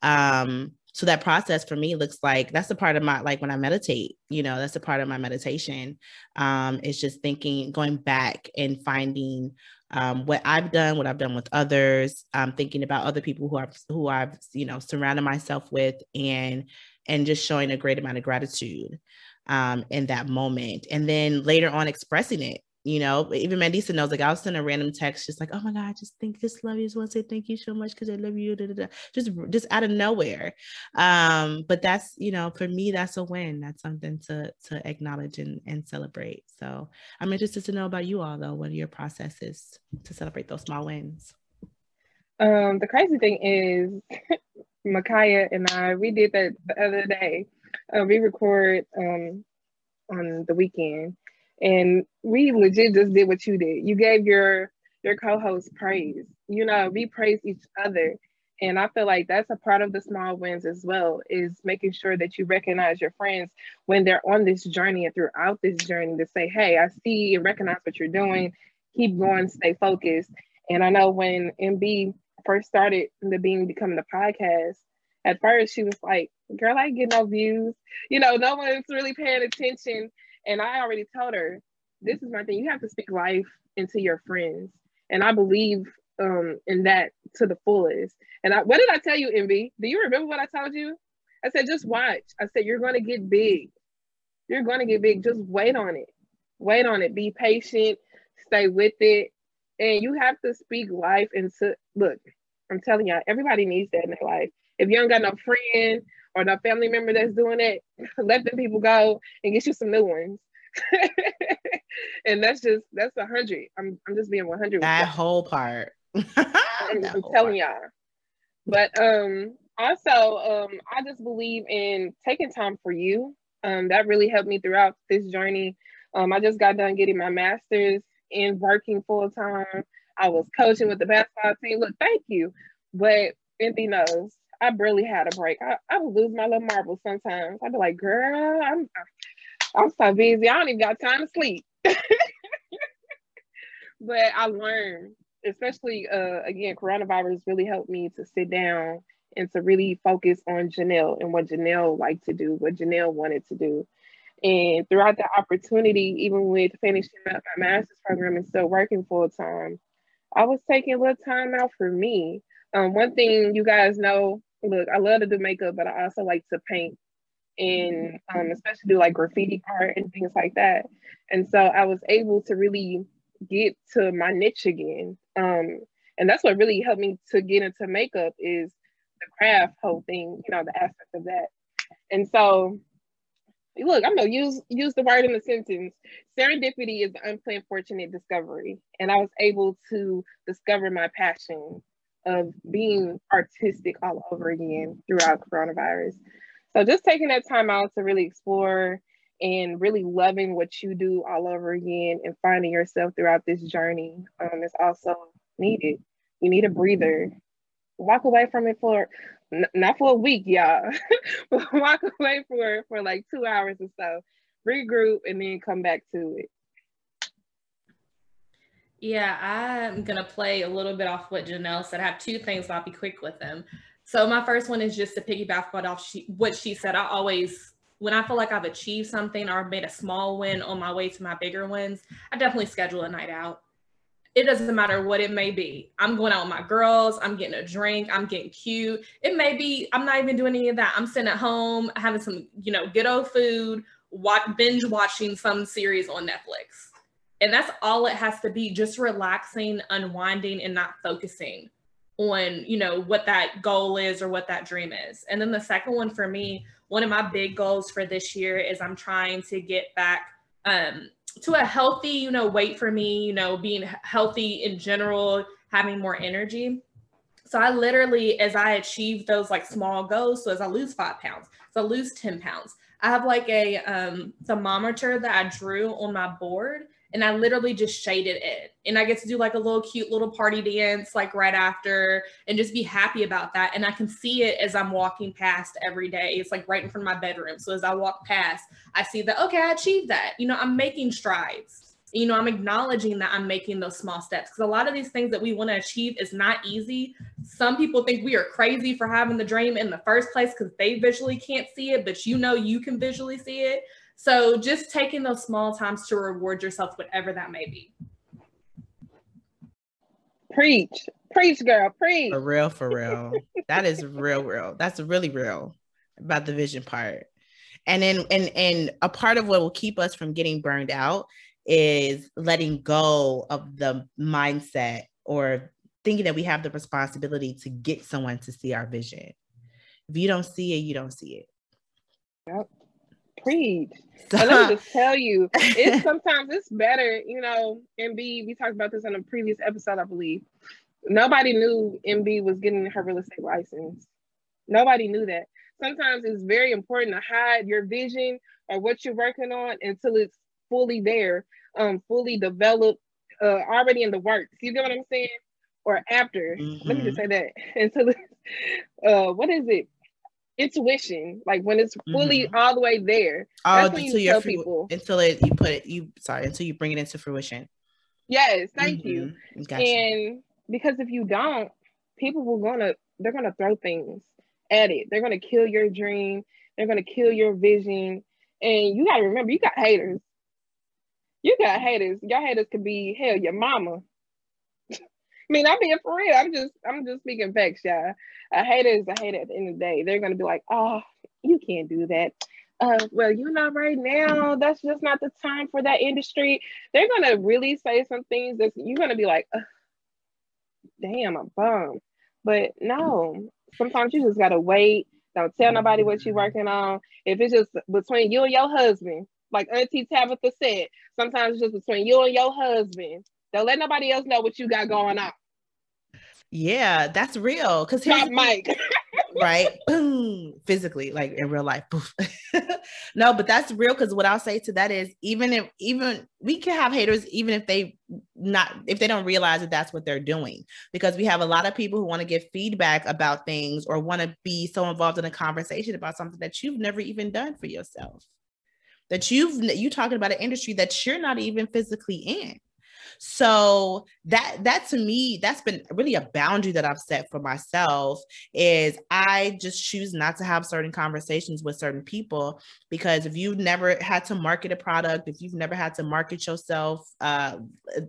Um so that process for me looks like that's a part of my like when i meditate you know that's a part of my meditation. Um it's just thinking going back and finding um, what I've done, what I've done with others, um, thinking about other people who I've who I've you know surrounded myself with, and and just showing a great amount of gratitude um, in that moment, and then later on expressing it you know, even Mandisa knows, like I'll send a random text, just like, oh my God, just think, just love you. Just want to say thank you so much because I love you. Da, da, da. Just, just out of nowhere. Um, but that's, you know, for me, that's a win. That's something to to acknowledge and, and celebrate. So I'm interested to know about you all though, what are your processes to celebrate those small wins? Um, the crazy thing is Makaya and I, we did that the other day. Uh, we record um on the weekend and we legit just did what you did. You gave your your co-host praise. You know, we praise each other. And I feel like that's a part of the small wins as well, is making sure that you recognize your friends when they're on this journey and throughout this journey to say, hey, I see and recognize what you're doing. Keep going, stay focused. And I know when MB first started the being becoming the podcast, at first she was like, girl, I get no views. You know, no one's really paying attention. And I already told her, this is my thing. You have to speak life into your friends. And I believe um, in that to the fullest. And I, what did I tell you, MB? Do you remember what I told you? I said, just watch. I said, you're going to get big. You're going to get big. Just wait on it. Wait on it. Be patient. Stay with it. And you have to speak life into, look, I'm telling y'all, everybody needs that in their life. If you don't got no friend or no family member that's doing it, let them people go and get you some new ones. and that's just that's a hundred. I'm I'm just being one hundred. That whole part. I'm, I'm telling part. y'all. But um also um I just believe in taking time for you. Um that really helped me throughout this journey. Um I just got done getting my master's in working full time. I was coaching with the basketball team. Look, thank you. But MB knows I barely had a break. I, I would lose my little marbles sometimes. I'd be like, girl, I'm I'm so busy. I don't even got time to sleep. but I learned, especially uh, again, coronavirus really helped me to sit down and to really focus on Janelle and what Janelle liked to do, what Janelle wanted to do. And throughout the opportunity, even with finishing up my master's program and still working full time, I was taking a little time out for me. Um, one thing you guys know, look, I love to do makeup, but I also like to paint and um, especially do like graffiti art and things like that. And so I was able to really get to my niche again. Um, and that's what really helped me to get into makeup is the craft whole thing, you know, the aspect of that. And so look, I'm gonna use use the word in the sentence. Serendipity is the unplanned fortunate discovery. And I was able to discover my passion of being artistic all over again throughout coronavirus. So just taking that time out to really explore and really loving what you do all over again and finding yourself throughout this journey um, is also needed. You need a breather. Walk away from it for n- not for a week, y'all, but walk away for for like two hours or so. Regroup and then come back to it. Yeah, I'm gonna play a little bit off what Janelle said. I have two things, I'll be quick with them. So my first one is just to piggyback off she, what she said. I always, when I feel like I've achieved something or made a small win on my way to my bigger wins, I definitely schedule a night out. It doesn't matter what it may be. I'm going out with my girls. I'm getting a drink. I'm getting cute. It may be I'm not even doing any of that. I'm sitting at home having some, you know, ghetto food, watch, binge watching some series on Netflix. And that's all it has to be just relaxing, unwinding, and not focusing on you know what that goal is or what that dream is. And then the second one for me one of my big goals for this year is i'm trying to get back um, to a healthy you know weight for me you know being healthy in general having more energy. So i literally as i achieve those like small goals so as i lose five pounds so i lose 10 pounds i have like a um, thermometer that i drew on my board and I literally just shaded it. And I get to do like a little cute little party dance like right after and just be happy about that. And I can see it as I'm walking past every day. It's like right in front of my bedroom. So as I walk past, I see that, okay, I achieved that. You know, I'm making strides. You know, I'm acknowledging that I'm making those small steps because a lot of these things that we want to achieve is not easy. Some people think we are crazy for having the dream in the first place because they visually can't see it, but you know you can visually see it. So just taking those small times to reward yourself, whatever that may be. Preach, preach, girl, preach. For real, for real. that is real, real. That's really real about the vision part. And then, and and a part of what will keep us from getting burned out is letting go of the mindset or thinking that we have the responsibility to get someone to see our vision. If you don't see it, you don't see it. Yep. Preach. let me just tell you, it's sometimes it's better, you know, MB, we talked about this on a previous episode, I believe. Nobody knew MB was getting her real estate license. Nobody knew that. Sometimes it's very important to hide your vision or what you're working on until it's fully there, um, fully developed, uh, already in the works. You get what I'm saying? Or after. Mm-hmm. Let me just mm-hmm. say that. Until uh, what is it? Intuition, like when it's fully mm-hmm. all the way there. Oh, until you tell people. until it you put it you sorry until you bring it into fruition. Yes, thank mm-hmm. you. Gotcha. And because if you don't, people will gonna they're gonna throw things at it. They're gonna kill your dream. They're gonna kill your vision. And you gotta remember, you got haters. You got haters. Your haters could be hell, your mama. I mean, I'm being for real. I'm just, I'm just speaking facts, y'all. A hater is a hater at the end of the day. They're gonna be like, oh, you can't do that. Uh, well, you know, right now, that's just not the time for that industry. They're gonna really say some things that you're gonna be like, damn, I'm bummed. But no, sometimes you just gotta wait. Don't tell nobody what you're working on. If it's just between you and your husband, like Auntie Tabitha said, sometimes it's just between you and your husband. Don't let nobody else know what you got going on. Yeah, that's real. Cause not Mike. right? Boom, physically, like in real life. no, but that's real because what I'll say to that is even if even we can have haters, even if they not if they don't realize that that's what they're doing. Because we have a lot of people who want to give feedback about things or want to be so involved in a conversation about something that you've never even done for yourself. That you've you talking about an industry that you're not even physically in so that that to me, that's been really a boundary that I've set for myself is I just choose not to have certain conversations with certain people because if you've never had to market a product, if you've never had to market yourself uh,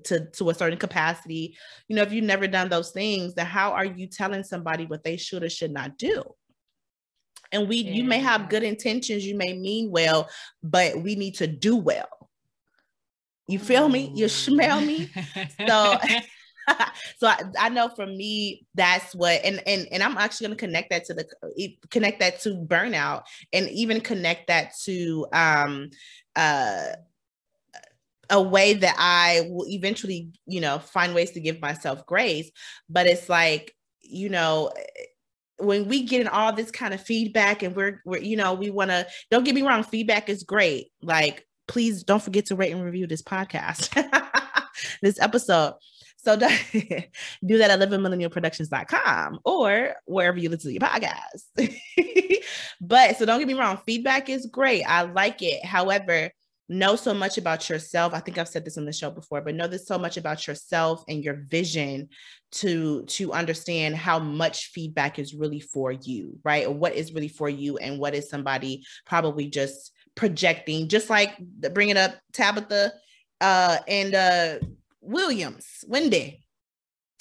to, to a certain capacity, you know, if you've never done those things, then how are you telling somebody what they should or should not do? and we yeah. you may have good intentions you may mean well but we need to do well you feel me? You smell me? So so I, I, know for me that's what and and and I'm actually going to connect that to the connect that to burnout and even connect that to um uh a way that I will eventually, you know, find ways to give myself grace, but it's like, you know, when we get in all this kind of feedback and we're, we're you know, we want to, don't get me wrong, feedback is great. Like please don't forget to rate and review this podcast, this episode. So do that at livingmillennialproductions.com or wherever you listen to your podcast. but so don't get me wrong, feedback is great. I like it. However, know so much about yourself. I think I've said this on the show before, but know this so much about yourself and your vision to to understand how much feedback is really for you, right? Or what is really for you and what is somebody probably just projecting, just like bringing up Tabitha uh, and uh, Williams, Wendy.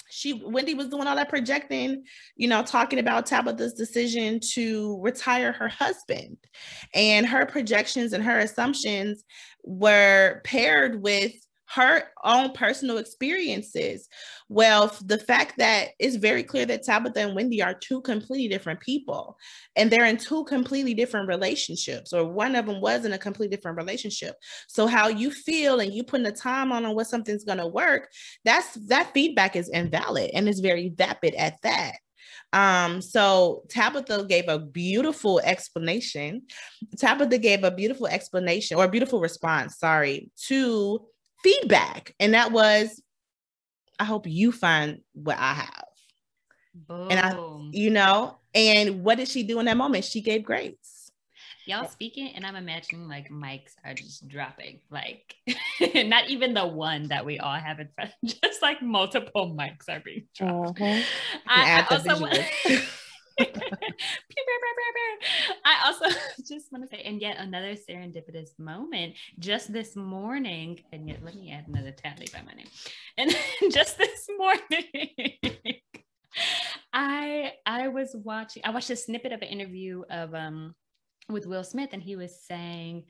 She Wendy was doing all that projecting, you know, talking about Tabitha's decision to retire her husband, and her projections and her assumptions were paired with her own personal experiences. Well, the fact that it's very clear that Tabitha and Wendy are two completely different people and they're in two completely different relationships, or one of them was in a completely different relationship. So, how you feel and you putting the time on on what something's going to work, that's that feedback is invalid and is very vapid at that. Um, so Tabitha gave a beautiful explanation. Tabitha gave a beautiful explanation or a beautiful response, sorry, to feedback. And that was, I hope you find what I have. Boom. And I, you know, and what did she do in that moment? She gave grace. Y'all speaking, and I'm imagining like mics are just dropping, like not even the one that we all have in front, just like multiple mics are being dropped. Uh-huh. I, I also I also just want to say, and yet another serendipitous moment just this morning, and yet let me add another tally by my name. And just this morning, I I was watching, I watched a snippet of an interview of um with Will Smith, and he was saying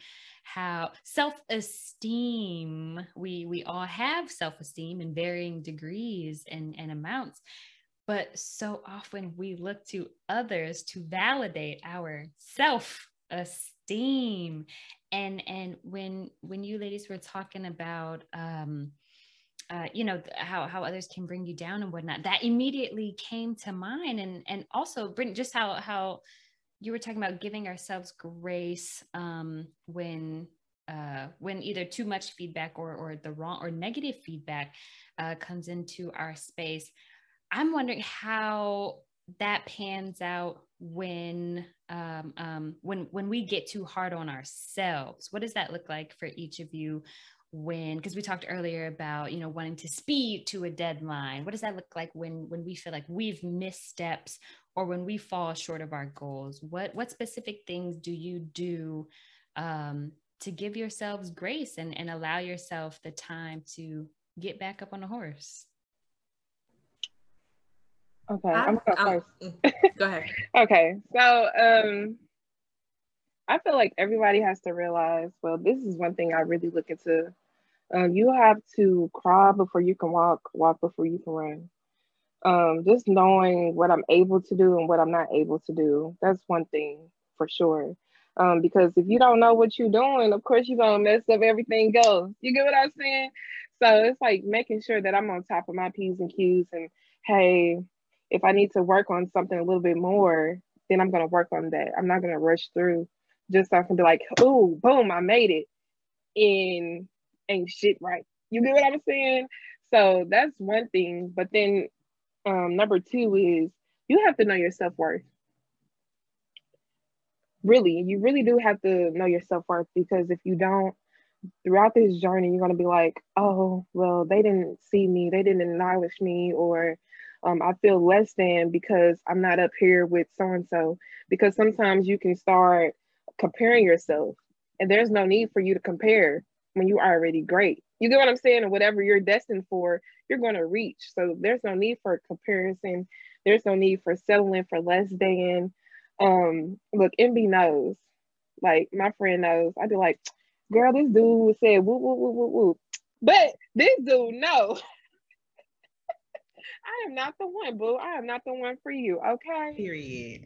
how self-esteem we we all have self-esteem in varying degrees and, and amounts but so often we look to others to validate our self-esteem and and when when you ladies were talking about um uh, you know how how others can bring you down and whatnot that immediately came to mind and and also bring just how how you were talking about giving ourselves grace um, when uh, when either too much feedback or or the wrong or negative feedback uh, comes into our space. I'm wondering how that pans out when um, um, when when we get too hard on ourselves. What does that look like for each of you? when because we talked earlier about you know wanting to speed to a deadline what does that look like when when we feel like we've missed steps or when we fall short of our goals what what specific things do you do um, to give yourselves grace and, and allow yourself the time to get back up on the horse okay i'm, I'm go first go ahead okay so um i feel like everybody has to realize well this is one thing i really look into um, you have to crawl before you can walk walk before you can run um, just knowing what I'm able to do and what I'm not able to do. That's one thing for sure. Um, because if you don't know what you're doing, of course you're gonna mess up everything else. You get what I'm saying? So it's like making sure that I'm on top of my P's and Q's and hey, if I need to work on something a little bit more, then I'm gonna work on that. I'm not gonna rush through just so I can be like, oh, boom, I made it. And ain't shit right. You get what I'm saying? So that's one thing. But then um, number two is you have to know your self worth. Really, you really do have to know your self worth because if you don't, throughout this journey, you're going to be like, oh, well, they didn't see me, they didn't acknowledge me, or um, I feel less than because I'm not up here with so and so. Because sometimes you can start comparing yourself, and there's no need for you to compare when you're already great. You get what I'm saying? And whatever you're destined for, you're going to reach. So there's no need for comparison. There's no need for settling for less than. Um, look, MB knows. Like my friend knows. I'd be like, girl, this dude said woo woo woo woo woo. But this dude, no. I am not the one, boo. I am not the one for you. Okay. Period.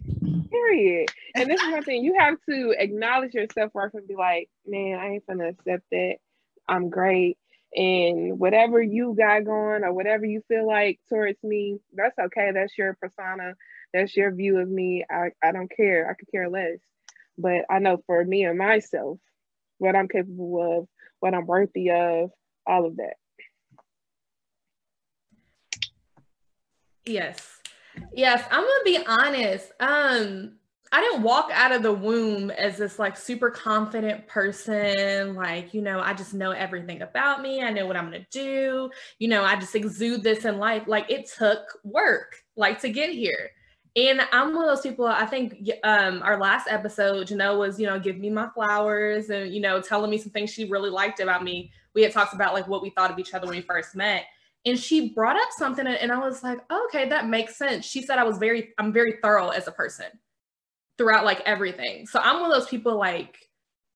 Period. And this is one thing you have to acknowledge your self worth and be like, man, I ain't gonna accept that. I'm great. And whatever you got going or whatever you feel like towards me, that's okay. That's your persona. That's your view of me. I, I don't care. I could care less. But I know for me and myself, what I'm capable of, what I'm worthy of, all of that. Yes. Yes, I'm gonna be honest. Um, I didn't walk out of the womb as this like super confident person. Like, you know, I just know everything about me. I know what I'm to do. You know, I just exude this in life. Like, it took work, like, to get here. And I'm one of those people, I think um, our last episode, Janelle was, you know, give me my flowers and, you know, telling me some things she really liked about me. We had talked about like what we thought of each other when we first met. And she brought up something and I was like, oh, okay, that makes sense. She said I was very, I'm very thorough as a person throughout like everything. So I'm one of those people like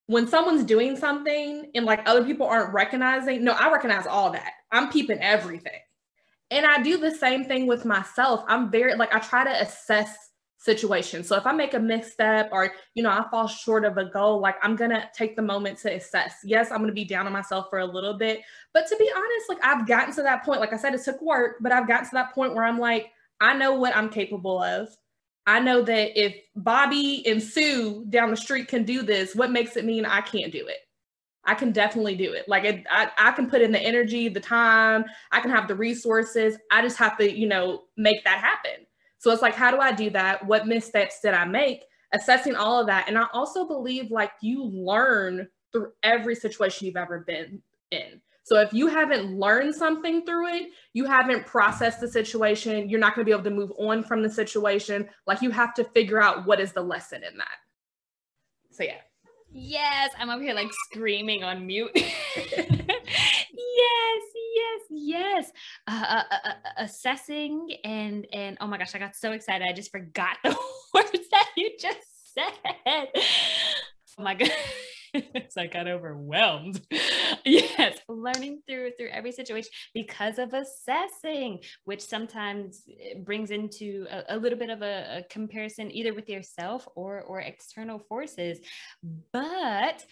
when someone's doing something and like other people aren't recognizing, no, I recognize all that. I'm peeping everything. And I do the same thing with myself. I'm very like I try to assess situations. So if I make a misstep or you know I fall short of a goal, like I'm gonna take the moment to assess. Yes, I'm gonna be down on myself for a little bit, but to be honest, like I've gotten to that point. Like I said, it took work, but I've gotten to that point where I'm like, I know what I'm capable of. I know that if Bobby and Sue down the street can do this, what makes it mean I can't do it? I can definitely do it. Like it, I, I can put in the energy, the time, I can have the resources. I just have to, you know, make that happen. So it's like, how do I do that? What missteps did I make? Assessing all of that. And I also believe like you learn through every situation you've ever been in. So if you haven't learned something through it, you haven't processed the situation, you're not going to be able to move on from the situation. Like you have to figure out what is the lesson in that. So yeah. Yes, I'm up here like screaming on mute. yes, yes, yes. Uh, uh, uh, uh, assessing and and oh my gosh, I got so excited. I just forgot the words that you just said. Oh my God. so I got overwhelmed. yes, learning through through every situation because of assessing, which sometimes eh, brings into a, a little bit of a, a comparison either with yourself or or external forces. But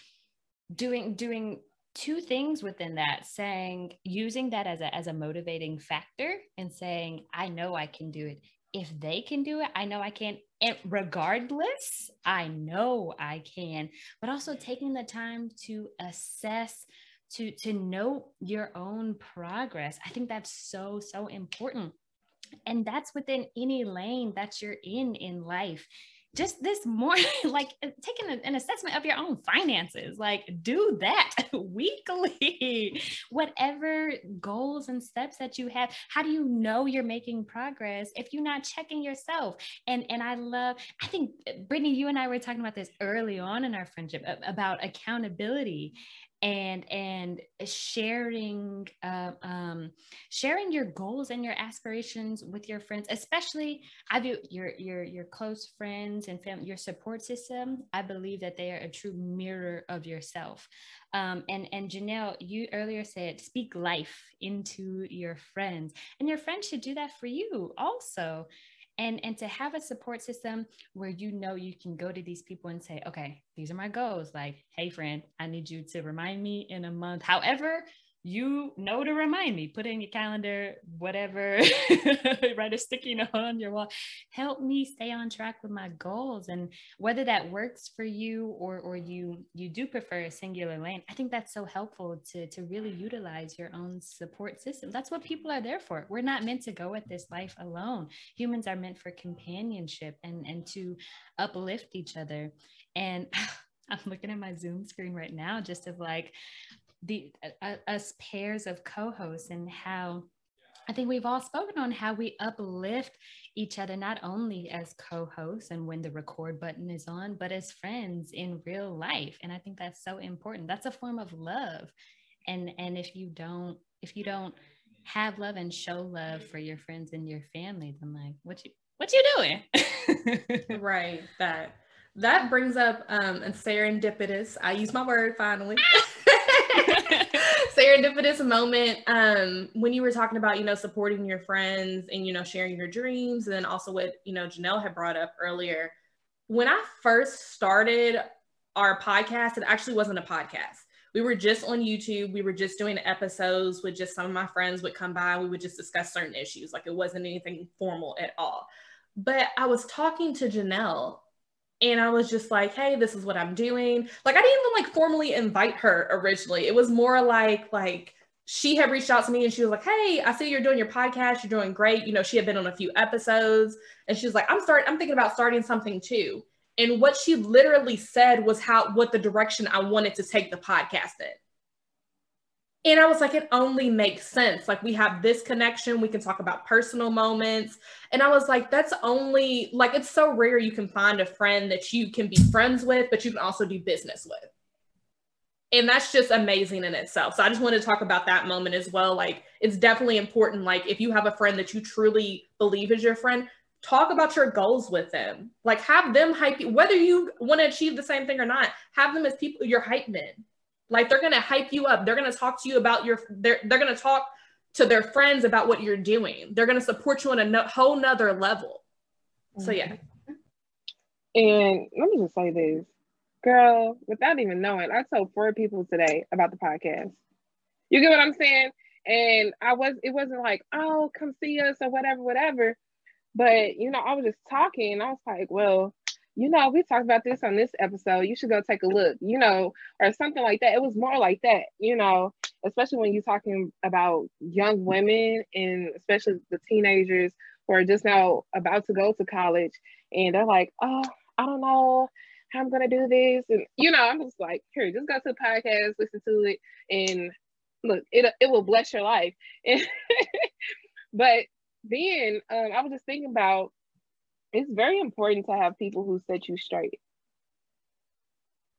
doing doing two things within that saying using that as a as a motivating factor and saying i know i can do it. If they can do it i know i can. And regardless i know i can. But also taking the time to assess to to know your own progress. I think that's so so important. And that's within any lane that you're in in life just this morning, like uh, taking an assessment of your own finances, like do that weekly. Whatever goals and steps that you have, how do you know you're making progress if you're not checking yourself? And and I love, I think uh, Brittany, you and I were talking about this early on in our friendship about accountability and and sharing uh, um, sharing your goals and your aspirations with your friends especially i view your your your close friends and family your support system i believe that they are a true mirror of yourself. Um, and and janelle you earlier said speak life into your friends and your friends should do that for you also and and to have a support system where you know you can go to these people and say okay these are my goals. Like hey friend i need you to remind me in a month however you know to remind me put it in your calendar whatever write a sticky note on your wall. Help me stay on track with my goals. And whether that works for you or or you you do prefer a singular lane i think that's so helpful to to really utilize your own support system. That's what people are there for. We're not meant to go at this life alone. Humans are meant for companionship and and to uplift each other. And I'm looking at my Zoom screen right now, just of like the uh, us pairs of co-hosts and how I think we've all spoken on how we uplift each other, not only as co hosts and when the record button is on, but as friends in real life. And I think that's so important. That's a form of love. And, and if you don't, if you don't have love and show love for your friends and your family, then like, what you, what you doing? right. That, that brings up um, a serendipitous, I use my word finally. serendipitous moment um, when you were talking about you know supporting your friends and you know sharing your dreams and then also what you know janelle had brought up earlier. When i first started our podcast it actually wasn't a podcast. We were just on youtube. We were just doing episodes with just some of my friends would come by. We would just discuss certain issues. Like it wasn't anything formal at all. But i was talking to janelle and I was just like, hey, this is what I'm doing. Like I didn't even like formally invite her originally. It was more like like she had reached out to me and she was like, "Hey, I see you're doing your podcast. You're doing great." You know, she had been on a few episodes and she was like, "I'm start I'm thinking about starting something too." And what she literally said was how what the direction I wanted to take the podcast in. And I was like, it only makes sense. Like, we have this connection. We can talk about personal moments. And I was like, that's only like, it's so rare you can find a friend that you can be friends with, but you can also do business with. And that's just amazing in itself. So I just want to talk about that moment as well. Like, it's definitely important. Like, if you have a friend that you truly believe is your friend, talk about your goals with them. Like, have them hype you, whether you want to achieve the same thing or not, have them as people, your hype men like they're gonna hype you up. They're gonna talk to you about your. They're they're gonna talk to their friends about what you're doing. They're gonna support you on a no, whole nother level. So yeah. Mm-hmm. And let me just say this, girl. Without even knowing, I told four people today about the podcast. You get what I'm saying? And I was. It wasn't like, oh, come see us or whatever, whatever. But you know, I was just talking. I was like, well, you know, we talked about this on this episode. You should go take a look, you know, or something like that. It was more like that, you know, especially when you're talking about young women and especially the teenagers who are just now about to go to college and they're like, oh, I don't know how I'm gonna do this. And you know, I'm just like, here, just go to the podcast, listen to it, and look, it it will bless your life. but then um, I was just thinking about it's very important to have people who set you straight.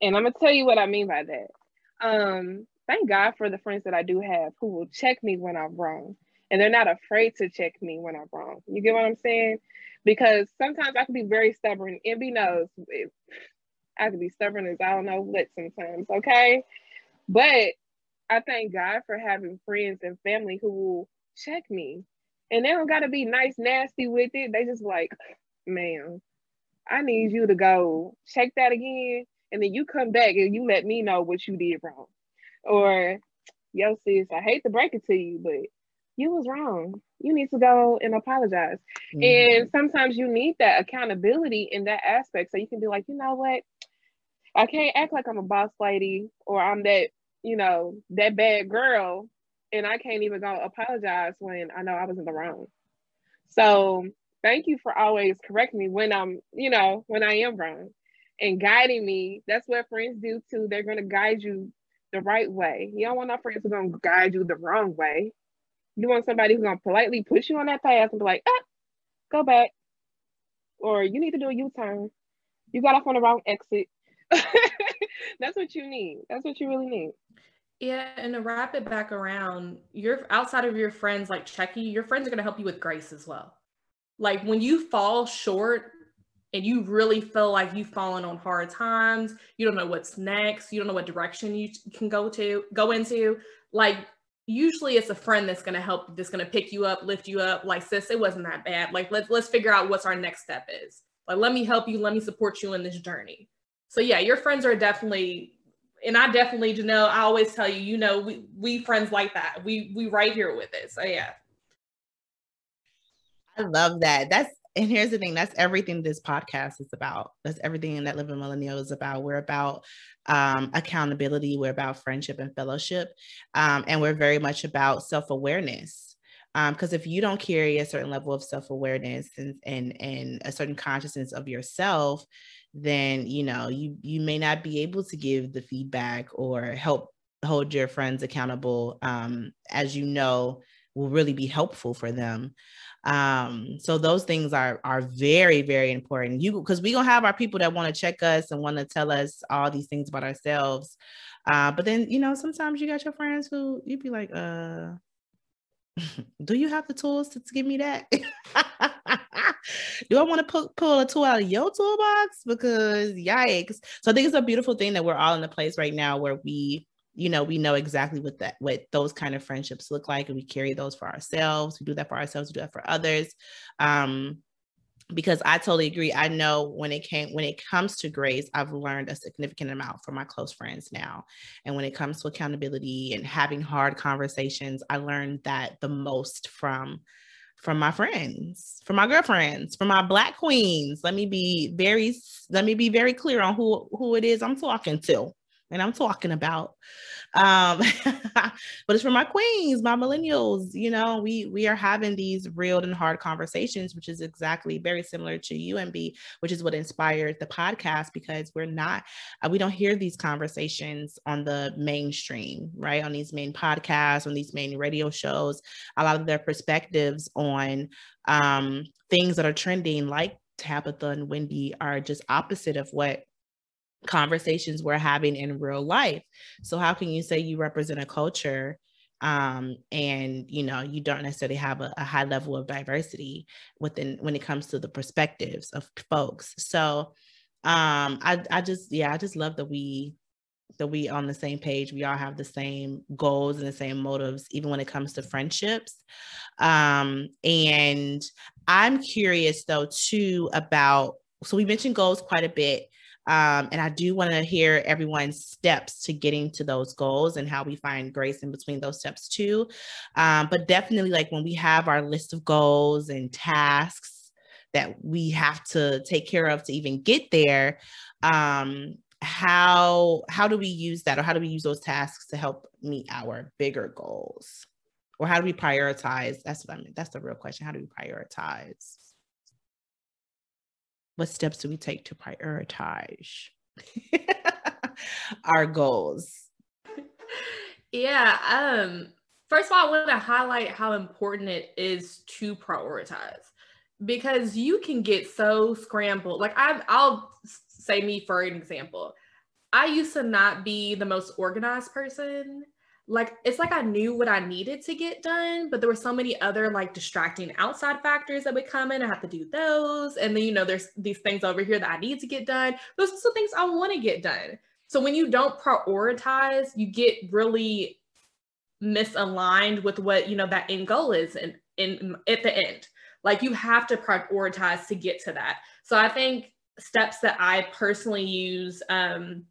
And I'm gonna tell you what I mean by that. Um, thank God for the friends that I do have who will check me when I'm wrong. And they're not afraid to check me when I'm wrong. You get what I'm saying? because sometimes I can be very stubborn. MB knows it, I can be stubborn as I don't know what sometimes, okay? But I thank God for having friends and family who will check me. And they don't gotta be nice, nasty with it. They just like, man, I need you to go check that again. And then you come back and you let me know what you did wrong. Or, yo, sis, I hate to break it to you, but you was wrong. You need to go and apologize. Mm-hmm. And sometimes you need that accountability in that aspect. So you can be like, you know what? I can't act like I'm a boss lady or I'm that, you know, that bad girl. And I can't even go apologize when I know I was in the wrong. So thank you for always correcting me when I'm, you know, when I am wrong and guiding me. That's what friends do too. They're going to guide you the right way. You don't want no friends who are going to guide you the wrong way. You want somebody who's going to politely push you on that path and be like, ah, go back. Or you need to do a U turn. You got off on the wrong exit. That's what you need. That's what you really need. Yeah, and to wrap it back around, you're outside of your friends like Checky, your friends are going to help you with grace as well. Like when you fall short and you really feel like you've fallen on hard times, you don't know what's next, you don't know what direction you can go to, go into, like usually it's a friend that's going to help that's going to pick you up lift you up like sis it wasn't that bad. Like let's let's figure out what's our next step is. Like let me help you let me support you in this journey. So yeah your friends are definitely and i definitely you know i always tell you you know we we friends like that. We we right here with it. So yeah i love that. That's and here's the thing that's everything this podcast is about. That's everything that living millennial is about. We're about um, accountability we're about friendship and fellowship um, and we're very much about self-awareness because um, if you don't carry a certain level of self-awareness and, and and a certain consciousness of yourself then you know you you may not be able to give the feedback or help hold your friends accountable um, as you know will really be helpful for them um so those things are are very very important. You because we gonna have our people that want to check us and want to tell us all these things about ourselves. Uh but then you know sometimes you got your friends who you'd be like uh do you have the tools to, to give me that? Do i want to pull, pull a tool out of your toolbox? Because yikes. So i think it's a beautiful thing that we're all in a place right now where we you know we know exactly what that what those kind of friendships look like and we carry those for ourselves we do that for ourselves we do that for others um because I totally agree. I know when it came when it comes to grace, I've learned a significant amount from my close friends now. And when it comes to accountability and having hard conversations, I learned that the most from from my friends, from my girlfriends, from my black queens. Let me be very let me be very clear on who who it is I'm talking to and I'm talking about. Um, but it's for my queens, my millennials. You know, we we are having these real and hard conversations, which is exactly very similar to UMB, which is what inspired the podcast because we're not, uh, we don't hear these conversations on the mainstream, right? On these main podcasts, on these main radio shows. A lot of their perspectives on um, things that are trending, like Tabitha and Wendy, are just opposite of what conversations we're having in real life. So how can you say you represent a culture um, and you know you don't necessarily have a, a, high level of diversity within when it comes to the perspectives of folks. So um, I I just yeah I just love that we that we on the same page. We all have the same goals and the same motives, even when it comes to friendships. Um, and I'm curious though too about so we mentioned goals quite a bit um, and I do want to hear everyone's steps to getting to those goals and how we find grace in between those steps too. Um, but definitely, like when we have our list of goals and tasks that we have to take care of to even get there, um, how how do we use that, or how do we use those tasks to help meet our bigger goals, or how do we prioritize? That's what I mean. That's the real question. How do we prioritize? What steps do we take to prioritize our goals? Yeah. Um, first of all, I want to highlight how important it is to prioritize because you can get so scrambled. Like I, I'll say me for an example. I used to not be the most organized person. Like it's like I knew what I needed to get done, but there were so many other like distracting outside factors that would come in. I have to do those. And then, you know, there's these things over here that I need to get done. Those are some things I want to get done. So when you don't prioritize, you get really misaligned with what, you know, that end goal is and in, in at the end. Like you have to prioritize to get to that. So I think steps that I personally use um,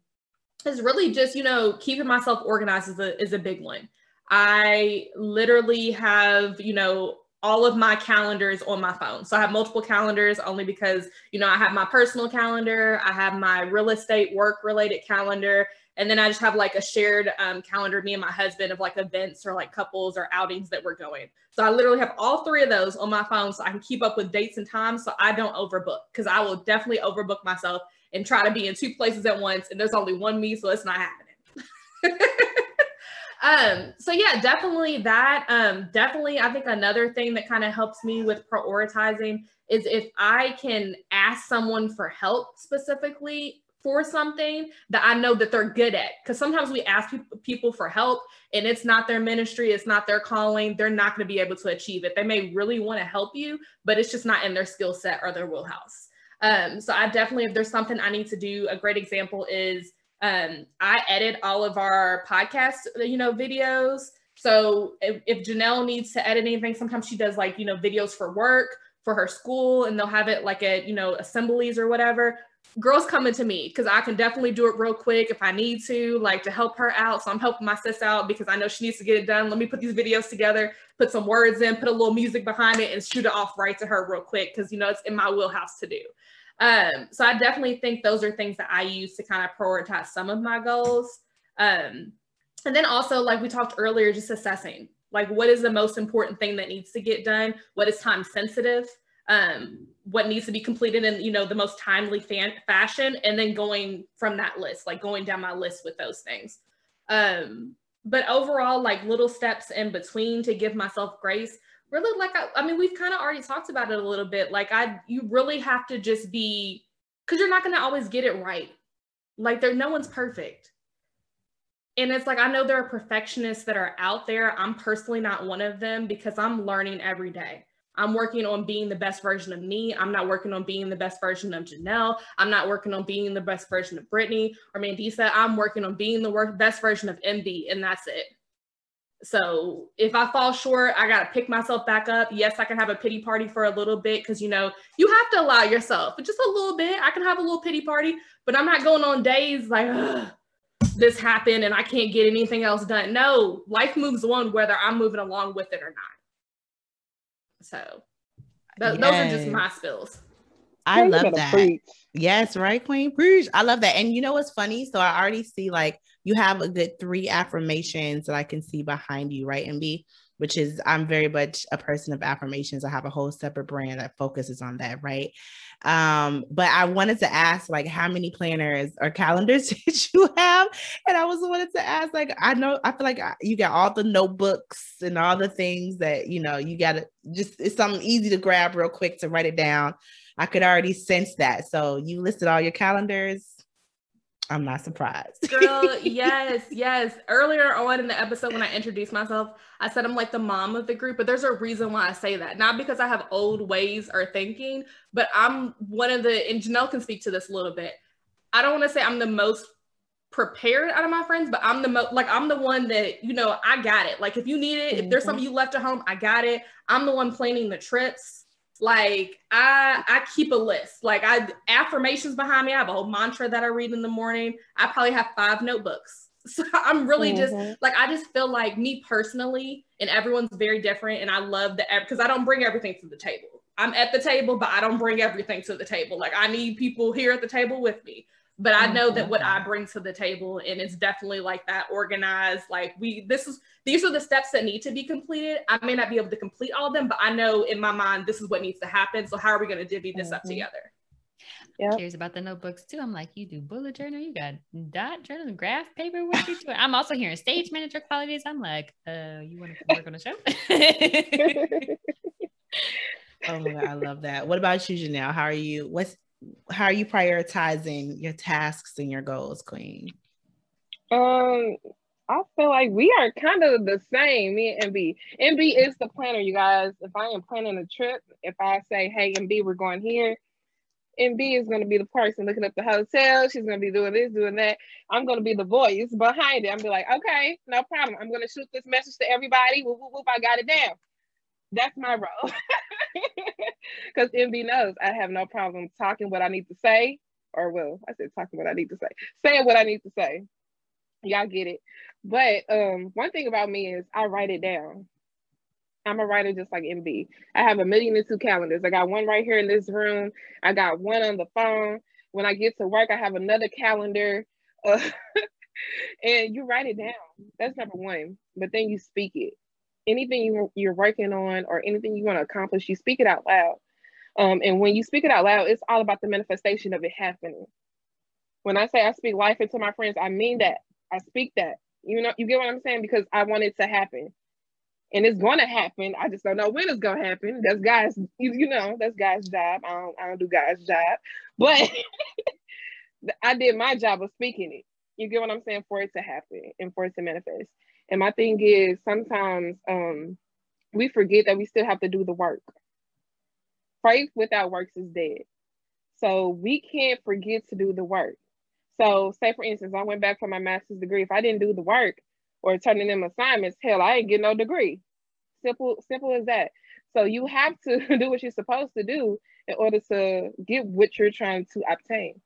is really just you know keeping myself organized is a is a big one. I literally have you know all of my calendars on my phone. So I have multiple calendars only because, you know, I have my personal calendar, I have my real estate work related calendar, and then I just have like a shared um, calendar, me and my husband, of like events or like couples or outings that we're going. So I literally have all three of those on my phone so I can keep up with dates and times so I don't overbook because I will definitely overbook myself and try to be in two places at once. And there's only one me, so it's not happening. um, so yeah, definitely that. Um, definitely, I think another thing that kind of helps me with prioritizing is if I can ask someone for help specifically for something that I know that they're good at. Because sometimes we ask people for help and it's not their ministry, it's not their calling, they're not going to be able to achieve it. They may really want to help you, but it's just not in their skill set or their wheelhouse. Um, so I definitely, if there's something I need to do, a great example is um, I edit all of our podcast, you know, videos. So if, if Janelle needs to edit anything, sometimes she does like, you know, videos for work, for her school, and they'll have it like at, you know, assemblies or whatever. Girls coming to me because I can definitely do it real quick if I need to, like to help her out. So I'm helping my sis out because I know she needs to get it done. Let me put these videos together, put some words in, put a little music behind it, and shoot it off right to her real quick because you know it's in my wheelhouse to do. Um, so I definitely think those are things that I use to kind of prioritize some of my goals. Um, and then also, like we talked earlier, just assessing like what is the most important thing that needs to get done, what is time sensitive, um, what needs to be completed in you know the most timely fan- fashion, and then going from that list, like going down my list with those things. Um, but overall, like little steps in between to give myself grace really like I, I mean we've kind of already talked about it a little bit. Like i you really have to just be because you're not going to always get it right. Like there no one's perfect. And it's like i know there are perfectionists that are out there. I'm personally not one of them because i'm learning every day. I'm working on being the best version of me. I'm not working on being the best version of janelle. I'm not working on being the best version of brittany or mandisa. I'm working on being the work, best version of mb and that's it so if I fall short, I got to pick myself back up. Yes, I can have a pity party for a little bit because, you know, you have to allow yourself but just a little bit. I can have a little pity party, but I'm not going on days like, this happened and I can't get anything else done. No, life moves on whether I'm moving along with it or not. So th- yes. those are just my spills. I love that. Preach. Yes, right, Queen. Preach. I love that. And you know what's funny? So I already see like you have a good three affirmations that I can see behind you, right? And be which is I'm very much a person of affirmations. I have a whole separate brand that focuses on that, right? Um, but I wanted to ask like how many planners or calendars did you have? And I was wanted to ask, like, I know I feel like you got all the notebooks and all the things that you know you gotta just it's something easy to grab real quick to write it down. I could already sense that. So you listed all your calendars. I'm not surprised. Girl, yes, yes. Earlier on in the episode, when I introduced myself, I said I'm like the mom of the group, but there's a reason why I say that. Not because I have old ways or thinking, but I'm one of the, and Janelle can speak to this a little bit. I don't want to say I'm the most prepared out of my friends, but I'm the most, like, I'm the one that, you know, I got it. Like, if you need it, mm-hmm. if there's something you left at home, I got it. I'm the one planning the trips like I I keep a list. Like I affirmations behind me. I have a whole mantra that I read in the morning. I probably have five notebooks. So I'm really mm-hmm. just like I just feel like me personally, and everyone's very different. And I love the because I don't bring everything to the table. I'm at the table, but I don't bring everything to the table. Like I need people here at the table with me but I know that what I bring to the table, and it's definitely like that organized. Like we, this is these are the steps that need to be completed. I may not be able to complete all of them, but I know in my mind this is what needs to happen. So how are we going to divvy this mm-hmm. up together? Yeah. Curious about the notebooks too. I'm like, you do bullet journal, you got dot journal, graph paper. What you doing? I'm also hearing stage manager qualities. I'm like, uh, you want to work on the show? oh my god, I love that. What about you, Janelle? How are you? What's how are you prioritizing your tasks and your goals, Queen? Um, I feel like we are kind of the same, me and MB. MB is the planner, you guys. If I am planning a trip, if I say, hey, MB, we're going here, MB is going to be the person looking up the hotel. She's going to be doing this, doing that. I'm going to be the voice behind it. I'm be like, okay, no problem. I'm going to shoot this message to everybody. Whoop, whoop, whoop, I got it down. That's my role. Because MB knows I have no problem talking what I need to say, or well, I said talking what I need to say, saying what I need to say. Y'all get it. But um, one thing about me is I write it down. I'm a writer just like MB. I have a million and two calendars. I got one right here in this room. I got one on the phone. When I get to work, I have another calendar. Uh, and you write it down. That's number one. But then you speak it. Anything you, you're working on or anything you want to accomplish, you speak it out loud. Um, and when you speak it out loud, it's all about the manifestation of it happening. When I say I speak life into my friends, I mean that. I speak that. You know, you get what I'm saying? Because I want it to happen. And it's gonna happen. I just don't know when it's gonna happen. That's guys, you, you know, that's guys' job. I don't I don't do guys' job. But I did my job of speaking it. You get what I'm saying? For it to happen and for it to manifest. And my thing is sometimes um we forget that we still have to do the work. Faith without works is dead. So we can't forget to do the work. So, say for instance, I went back for my master's degree. If I didn't do the work or turning them assignments, hell, I ain't get no degree. Simple, simple as that. So you have to do what you're supposed to do in order to get what you're trying to obtain.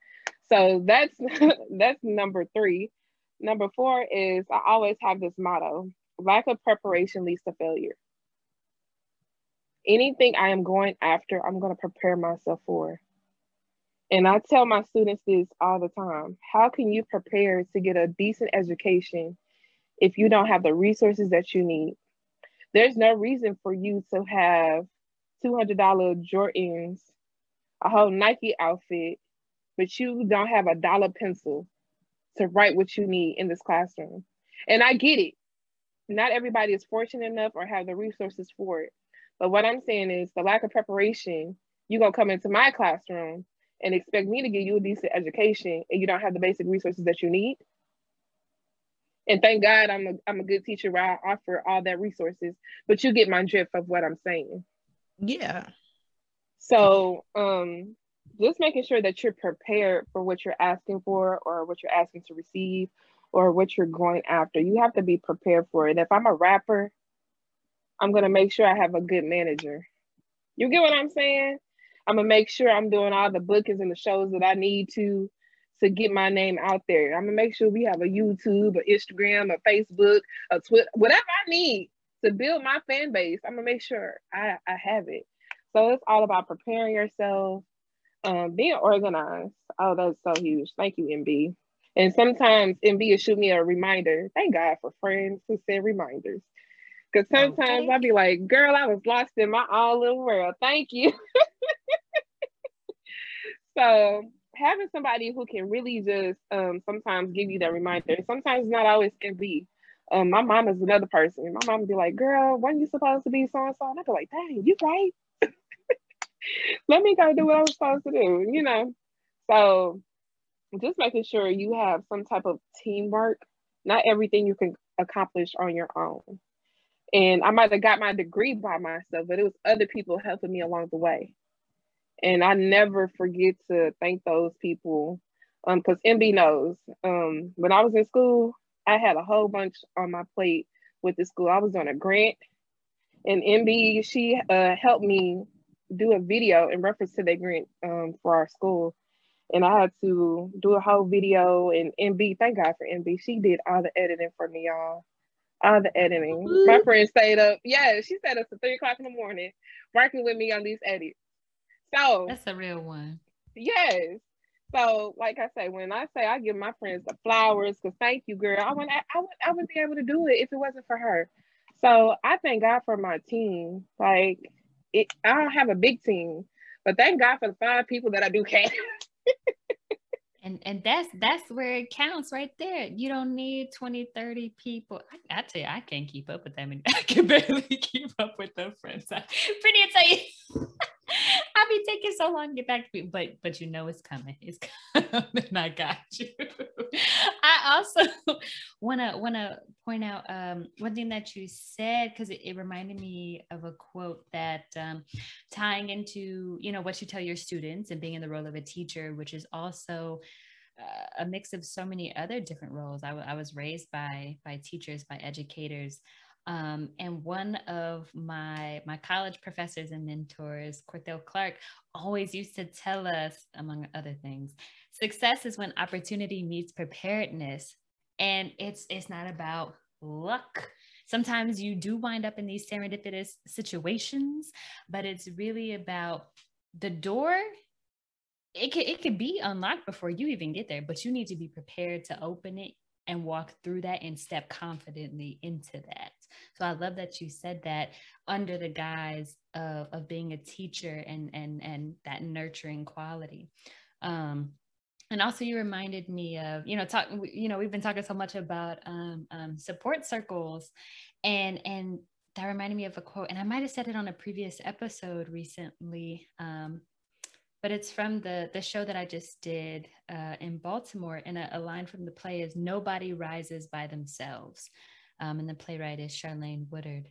So that's that's number three. Number four is I always have this motto: lack of preparation leads to failure. Anything I am going after, I'm going to prepare myself for. And I tell my students this all the time. How can you prepare to get a decent education if you don't have the resources that you need? There's no reason for you to have $200 Jordans, a whole Nike outfit, but you don't have a dollar pencil to write what you need in this classroom. And I get it. Not everybody is fortunate enough or have the resources for it. But what I'm saying is the lack of preparation, you're going to come into my classroom and expect me to give you a decent education and you don't have the basic resources that you need. And thank God I'm a, I'm a good teacher where I offer all that resources, but you get my drift of what I'm saying. Yeah. So um, just making sure that you're prepared for what you're asking for or what you're asking to receive or what you're going after. You have to be prepared for it. If I'm a rapper, I'm going to make sure I have a good manager. You get what I'm saying? I'm gonna make sure I'm doing all the bookings and the shows that I need to to get my name out there. I'm gonna make sure we have a YouTube, a Instagram, a Facebook, a Twitter, whatever I need to build my fan base. I'm gonna make sure I, I have it. So it's all about preparing yourself, um, being organized. Oh, that's so huge. Thank you, MB. And sometimes MB will shoot me a reminder. Thank God for friends who send reminders. Because sometimes okay. I'll be like, girl, I was lost in my own little world. Thank you. so having somebody who can really just um, sometimes give you that reminder, sometimes not always can be. Um, my mom is another person. My mom would be like, girl, when you supposed to be so and so? And I'd be like, dang, you right. Let me go do what I'm supposed to do, you know? So just making sure you have some type of teamwork. Not everything you can accomplish on your own. And I might have got my degree by myself, but it was other people helping me along the way. And I never forget to thank those people. Um, because MB knows. Um, when I was in school, I had a whole bunch on my plate with the school. I was on a grant, and MB she uh, helped me do a video in reference to the grant um, for our school. And I had to do a whole video. And MB, thank God for MB, she did all the editing for me, y'all all the editing. Mm-hmm. My friend stayed up. Yeah, she stayed up to three o'clock in the morning working with me on these edits. So that's a real one. Yes. So, like I say, when I say I give my friends the flowers, because thank you, girl. I would, I would, I wouldn't be able to do it if it wasn't for her. So I thank God for my team. Like, it, I don't have a big team, but thank God for the five people that I do have. and and that's that's where it counts right there. You don't need 20 30 people. I, I tell you i can't keep up with them i can barely keep up with them friends. I, pretty tell you i'll be taking so long to get back to you but but you know it's coming it's coming i got you I also want to point out um, one thing that you said because it, it, reminded me of a quote that um, tying into you know what you tell your students and being in the role of a teacher, which is also uh, a mix of so many other different roles. I, w- I was raised by by teachers, by educators. Um, and one of my my college professors and mentors, Corthell Clark, always used to tell us, among other things, success is when opportunity meets preparedness. And it's it's not about luck. Sometimes you do wind up in these serendipitous situations, but it's really about the door it could it could be unlocked before you even get there, but you need to be prepared to open it and walk through that and step confidently into that. So I love that you said that under the guise of, of being a teacher and and and that nurturing quality. Um, and also you reminded me of you know talk you know we've been talking so much about um, um, support circles and and that reminded me of a quote and i might have said it on a previous episode recently um, but it's from the the show that I just did uh, in Baltimore. And a, a, line from the play is "Nobody rises by themselves," um, and the playwright is Charlayne Woodard.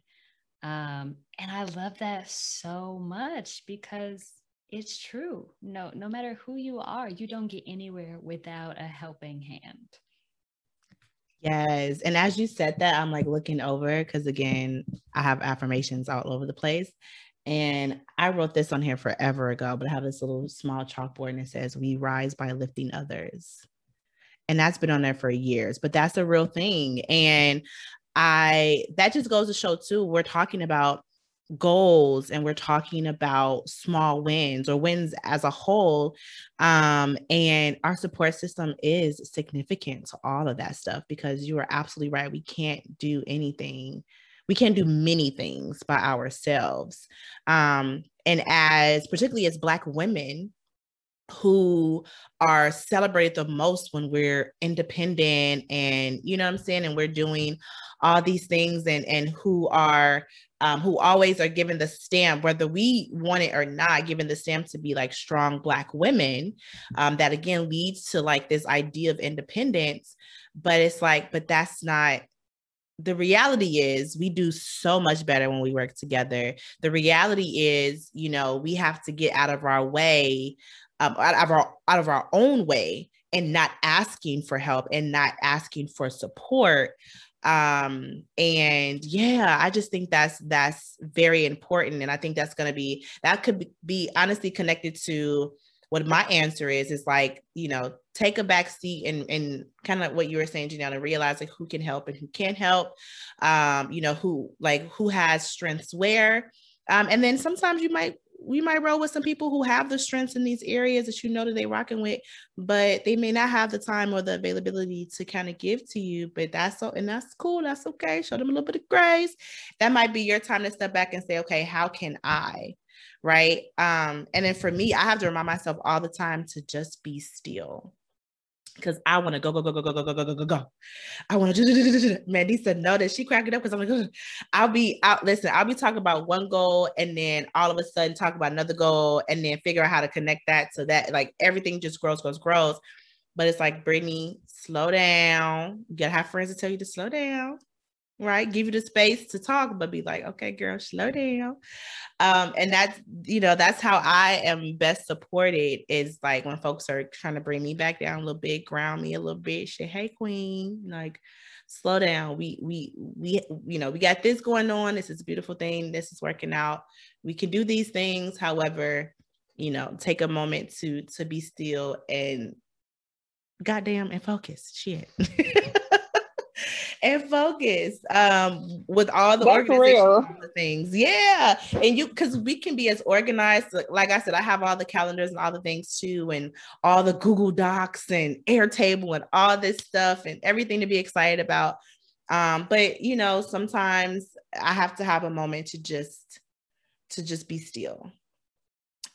Um, and I love that so much because it's true. No, no matter who you are, you don't get anywhere without a helping hand. Yes. And as you said that, I'm like looking over because again, I have affirmations all over the place. And I wrote this on here forever ago, but I have this little small chalkboard and it says, We rise by lifting others. And that's been on there for years, but that's a real thing. And I, that just goes to show too, we're talking about goals and we're talking about small wins or wins as a whole um, and our support system is significant to all of that stuff because you are absolutely right we can't do anything we can't do many things by ourselves. Um, and as particularly as Black women, who are celebrated the most when we're independent and you know what I'm saying and we're doing all these things and and who are um, who always are given the stamp whether we want it or not given the stamp to be like strong black women um, that again leads to like this idea of independence but it's like but that's not the reality is we do so much better when we work together. The reality is, you know, we have to get out of our way, um, out of our out of our own way, and not asking for help and not asking for support. Um, and yeah, I just think that's that's very important, and I think that's going to be that could be, honestly connected to what my answer is is like you know take a back seat and and kind of what you were saying Janelle and realize like who can help and who can't help. Um you know who like who has strengths where. Um and then sometimes you might we might roll with some people who have the strengths in these areas that you know that they're rocking with, but they may not have the time or the availability to kind of give to you. But that's so, and that's cool. That's okay. Show them a little bit of grace. That might be your time to step back and say, okay, how can I? right? Um, and then for me, I have to remind myself all the time to just be still. Because I want to go, go, go, go, go, go, go, go, go, go, go. I want to. do, Mandisa no, that she cracked it up because I'm like, I'll be out. Listen, I'll be talking about one goal and then all of a sudden talk about another goal and then figure out how to connect that so that like everything just grows, grows, grows. But it's like, Brittany, slow down. You gotta have friends to tell you to slow down right? Give you the space to talk, but be like, okay, girl, slow down. Um, and that's, you know, that's how I am best supported is like when folks are trying to bring me back down a little bit, ground me a little bit, say, hey, queen, like, slow down. We, we, we, you know, we got this going on. This is a beautiful thing. This is working out. We can do these things. However, you know, take a moment to, to be still and goddamn and focus. Shit. and focus um, with all the organization things. Yeah. And you because we can be as organized. Like I said, I have all the calendars and all the things too, and all the Google Docs and Airtable and all this stuff and everything to be excited about. Um, but you know, sometimes I have to have a moment to just to just be still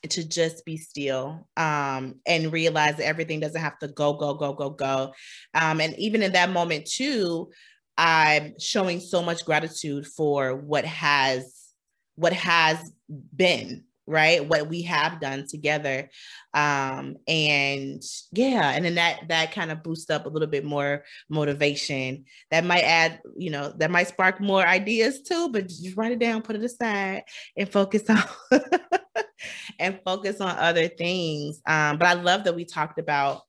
to just be still um, and realize that everything doesn't have to go, go, go, go, go. Um, and even in that moment, too, I'm showing so much gratitude for what has what has been right? What we have done together. Um and yeah and then that that kind of boosts up a little bit more motivation. That might add you know that might spark more ideas too but just write it down put it aside and focus on and focus on other things. Um but i love that we talked about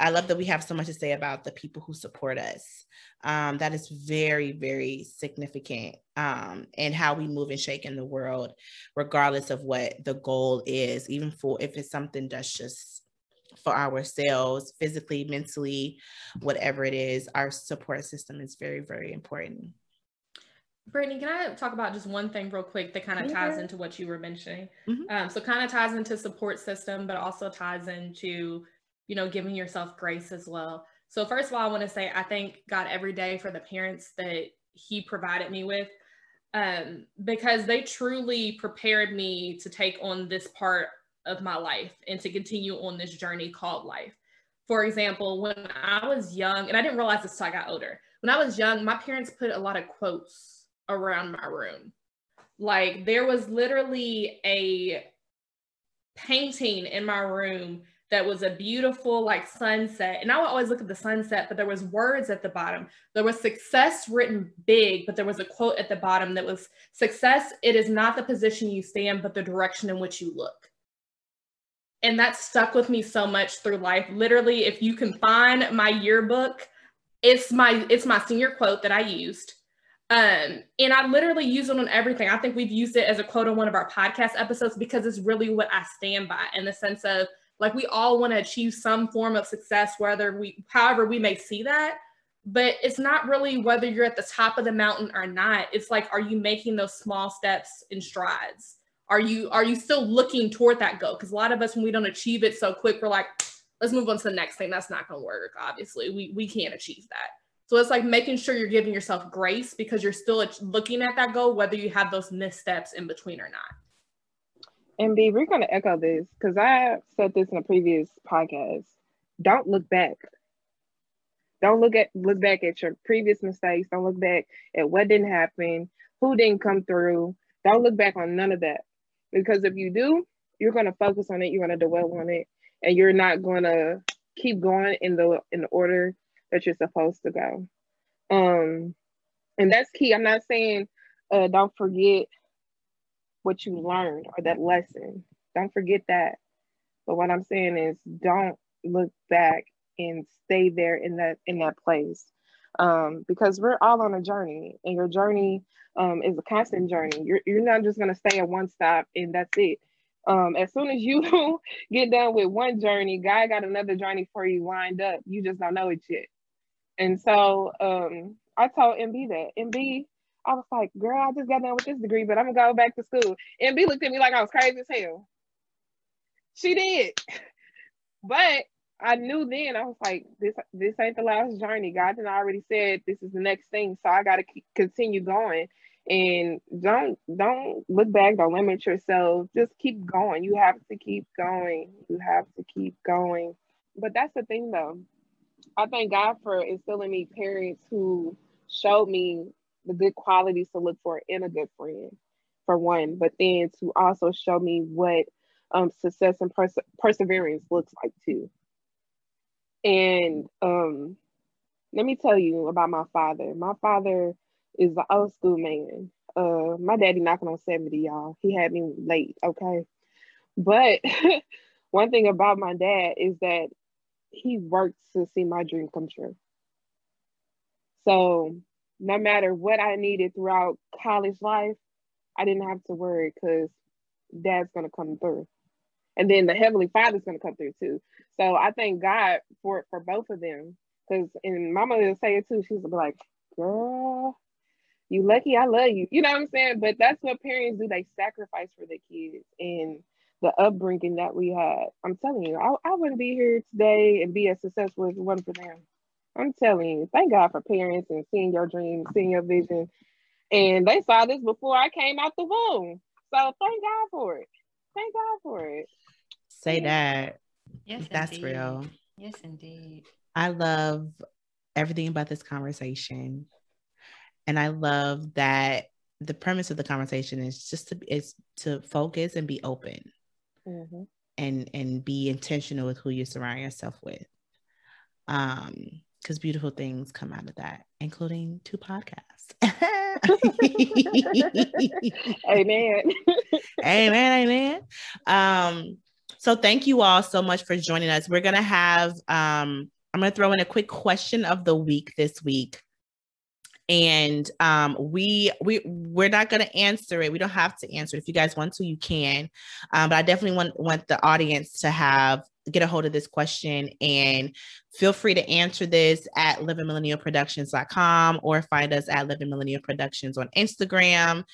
i love that we have so much to say about the people who support us um, that is very, very significant um, and how we move and shake in the world, regardless of what the goal is, even for if it's something that's just for ourselves, physically, mentally, whatever it is, our support system is very, very important. Brittany, can I talk about just one thing real quick that kind of ties into what you were mentioning? Mm-hmm. Um, so kind of ties into support system, but also ties into, you know, giving yourself grace as well. So, first of all, I want to say I thank God every day for the parents that He provided me with um, because they truly prepared me to take on this part of my life and to continue on this journey called life. For example, when I was young, and I didn't realize this until I got older, when I was young, my parents put a lot of quotes around my room. Like there was literally a painting in my room that was a beautiful like sunset. And I would always look at the sunset, but there was words at the bottom. There was success written big, but there was a quote at the bottom that was success, it is not the position you stand, but the direction in which you look. And that stuck with me so much through life. Literally, if you can find my yearbook, it's my it's my senior quote that I used. Um, and I literally use it on everything. I think we've used it as a quote on one of our podcast episodes because it's really what I stand by in the sense of like we all want to achieve some form of success, whether we, however, we may see that. But it's not really whether you're at the top of the mountain or not. It's like, are you making those small steps and strides? Are you are you still looking toward that goal? Because a lot of us, when we don't achieve it so quick, we're like, let's move on to the next thing. That's not going to work. Obviously, we we can't achieve that. So it's like making sure you're giving yourself grace because you're still looking at that goal, whether you have those missteps in between or not. MB, we're going to echo this because I said this in a previous podcast. Don't look back. Don't look at look back at your previous mistakes. Don't look back at what didn't happen, who didn't come through. Don't look back on none of that. Because if you do, you're going to focus on it. You're going to dwell on it, and you're not going to keep going in the in the order that you're supposed to go. Um, and that's key. I'm not saying uh, don't forget what you learned or that lesson. Don't forget that. But what I'm saying is don't look back and stay there in that in that place. Um, because we're all on a journey and your journey um, is a constant journey. You're, you're not just gonna stay at one stop and that's it. Um, as soon as you get done with one journey, God got another journey for you lined up. You just don't know it yet. And so um, I told MB that MB, I was like, girl, I just got done with this degree, but I'm gonna go back to school. MB looked at me like I was crazy as hell. She did. But I knew then I was like, this this ain't the last journey. God had already said this is the next thing. So I gotta keep, continue going. And don't don't look back, don't limit yourself. Just keep going. You have to keep going. You have to keep going. But that's the thing though. I thank God for instilling me parents who showed me the good qualities to look for in a good friend, for one, but then to also show me what um, success and pers- perseverance looks like too. And um, let me tell you about my father. My father is the old school man. Uh, my daddy knocking on 70, y'all. He had me late, okay? But one thing about my dad is that he worked to see my dream come true. So no matter what I needed throughout college life, I didn't have to worry because dad's going to come through. And then the Heavenly Father's going to come through too. So I thank God for for both of them. Because, and mother will say it too. She's like, girl, you lucky I love you. You know what I'm saying? But that's what parents do. They sacrifice for their kids and the upbringing that we had. I'm telling you, I, I wouldn't be here today and be as successful as wasn't for them. I'm telling you, thank God for parents and seeing your dreams, seeing your vision. And they saw this before I came out the womb. So thank God for it. Thank God for it. Say that. Yes, that's indeed. real. Yes, indeed. I love everything about this conversation. And I love that the premise of the conversation is just to is to focus and be open mm-hmm. and and be intentional with who you surround yourself with um because beautiful things come out of that including two podcasts. Amen. Amen amen. Um so thank you all so much for joining us. We're gonna have um i'm gonna throw in a quick question of the week this week and um, we we we're not going to answer it. We don't have to answer it. If you guys want to, you can. Um, but I definitely want want the audience to have get a hold of this question and feel free to answer this at livingmillennialproductions.com or find us at living millennial productions on Instagram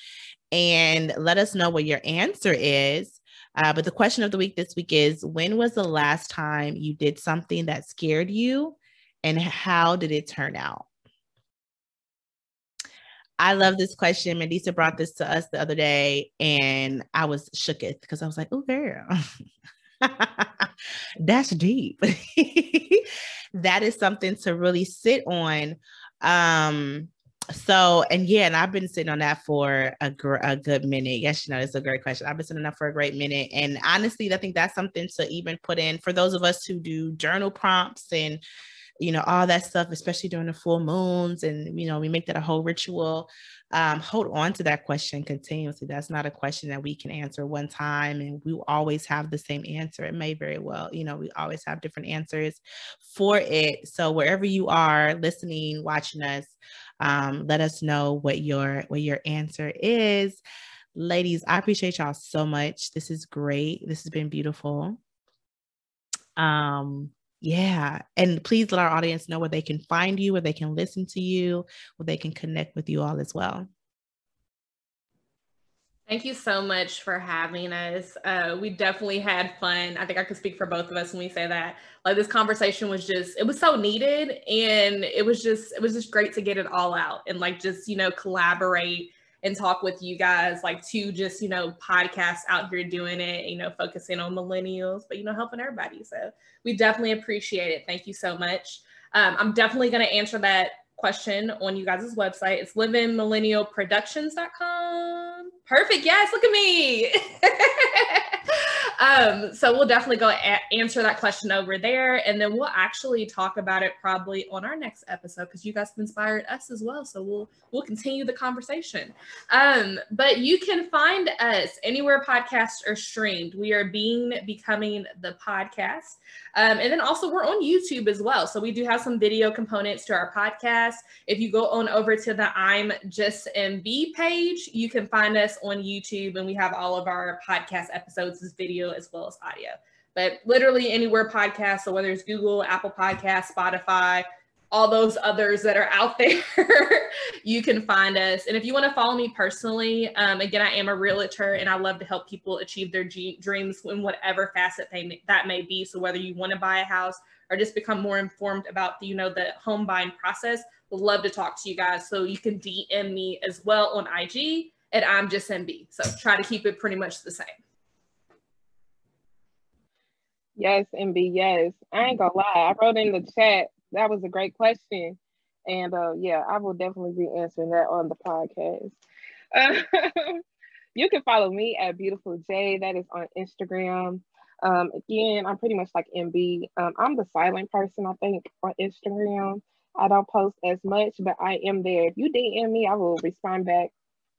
and let us know what your answer is. Uh, but the question of the week this week is when was the last time you did something that scared you and how did it turn out? I love this question. Mandisa brought this to us the other day, and I was shooketh because I was like, "Oh, girl, that's deep." that is something to really sit on. Um, so, and yeah, and I've been sitting on that for a, gr- a good minute. Yes, you know, it's a great question. I've been sitting on that for a great minute. And honestly, I think that's something to even put in for those of us who do journal prompts and you know, all that stuff, especially during the full moons. And, you know, we make that a whole ritual. Um, hold on to that question continuously. That's not a question that we can answer one time and we always have the same answer. It may very well, you know, we always have different answers for it. So wherever you are listening, watching us, um, let us know what your what your answer is. Ladies, I appreciate y'all so much. This is great. This has been beautiful. Um, yeah. And please let our audience know where they can find you, where they can listen to you, where they can connect with you all as well. Thank you so much for having us. Uh, we definitely had fun. I think I could speak for both of us when we say that. Like this conversation was just, it was so needed, and it was just, it was just great to get it all out and like just you know collaborate and talk with you guys, like two just, you know, podcasts out here doing it, you know, focusing on millennials, but, you know, helping everybody. So we definitely appreciate it. Thank you so much. Um, I'm definitely going to answer that question on you guys' website. It's livingmillennialproductions.com. Perfect. Yes, look at me. um, so we'll definitely go a- answer that question over there. And then we'll actually talk about it probably on our next episode because you guys have inspired us as well. So we'll we'll continue the conversation. Um, but you can find us anywhere podcasts are streamed. We are being becoming the podcast. Um, and then also we're on YouTube as well. So we do have some video components to our podcast. If you go on over to the I'm Just MB page, you can find us on YouTube and we have all of our podcast episodes as video as well as audio. But literally anywhere podcast, so whether it's Google, Apple Podcast, Spotify, all those others that are out there, you can find us. And if you want to follow me personally, um, again, I am a realtor and I love to help people achieve their g- dreams in whatever facet they, that may be. So whether you want to buy a house or just become more informed about the, you know, the home buying process, love to talk to you guys. So you can DM me as well on IG and I'm just MB. So try to keep it pretty much the same. Yes, MB, yes. I ain't gonna lie. I wrote in the chat. That was a great question. And uh, yeah, I will definitely be answering that on the podcast. You can follow me at Beautiful J. That is on Instagram. Um, again, I'm pretty much like MB. Um, I'm the silent person, I think, on Instagram. I don't post as much, but I am there. If you DM me, I will respond back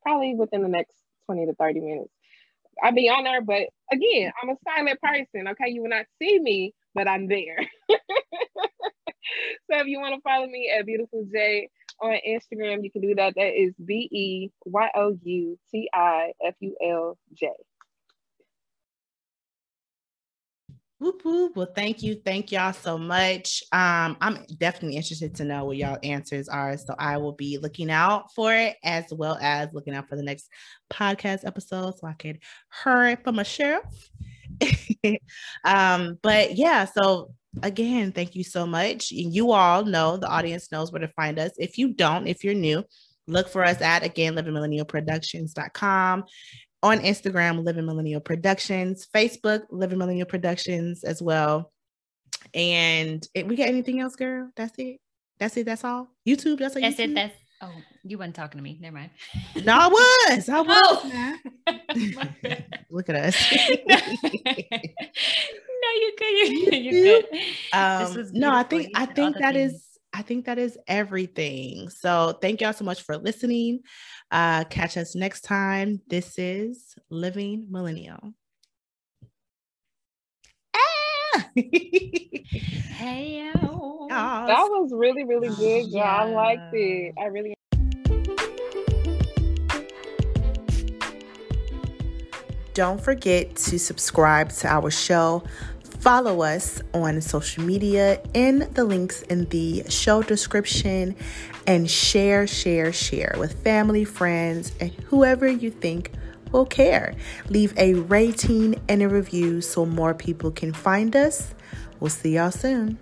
probably within the next 20 to 30 minutes. I'll be on there, but again, I'm a silent person. Okay, you will not see me, but I'm there. so if you want to follow me at Beautiful J on Instagram, you can do that. That is B E Y O U T I F U L J. Whoop, whoop. Well, thank you. Thank y'all so much. Um, I'm definitely interested to know what y'all answers are. So I will be looking out for it as well as looking out for the next podcast episode so I could hurry for my sheriff. um, but yeah, so again, thank you so much. You all know the audience knows where to find us. If you don't, if you're new, look for us at again livingmillennialproductions.com on Instagram, Living Millennial Productions, Facebook, Living Millennial Productions as well. And it, we got anything else, girl? That's it. That's it. That's all. YouTube. That's it. That's YouTube? it. That's Oh, you weren't talking to me. Never mind. No, I was. I was. Oh. Look at us. no, you good. You, you good. Um, no, I think I think that is things. I think that is everything. So thank y'all so much for listening. Uh, catch us next time. This is Living Millennial. Ah! Hey, That was really, really good, y'all. I liked it. I really Don't forget to subscribe to our show. Follow us on social media in the links in the show description and share, share, share with family, friends, and whoever you think will care. Leave a rating and a review so more people can find us. We'll see y'all soon.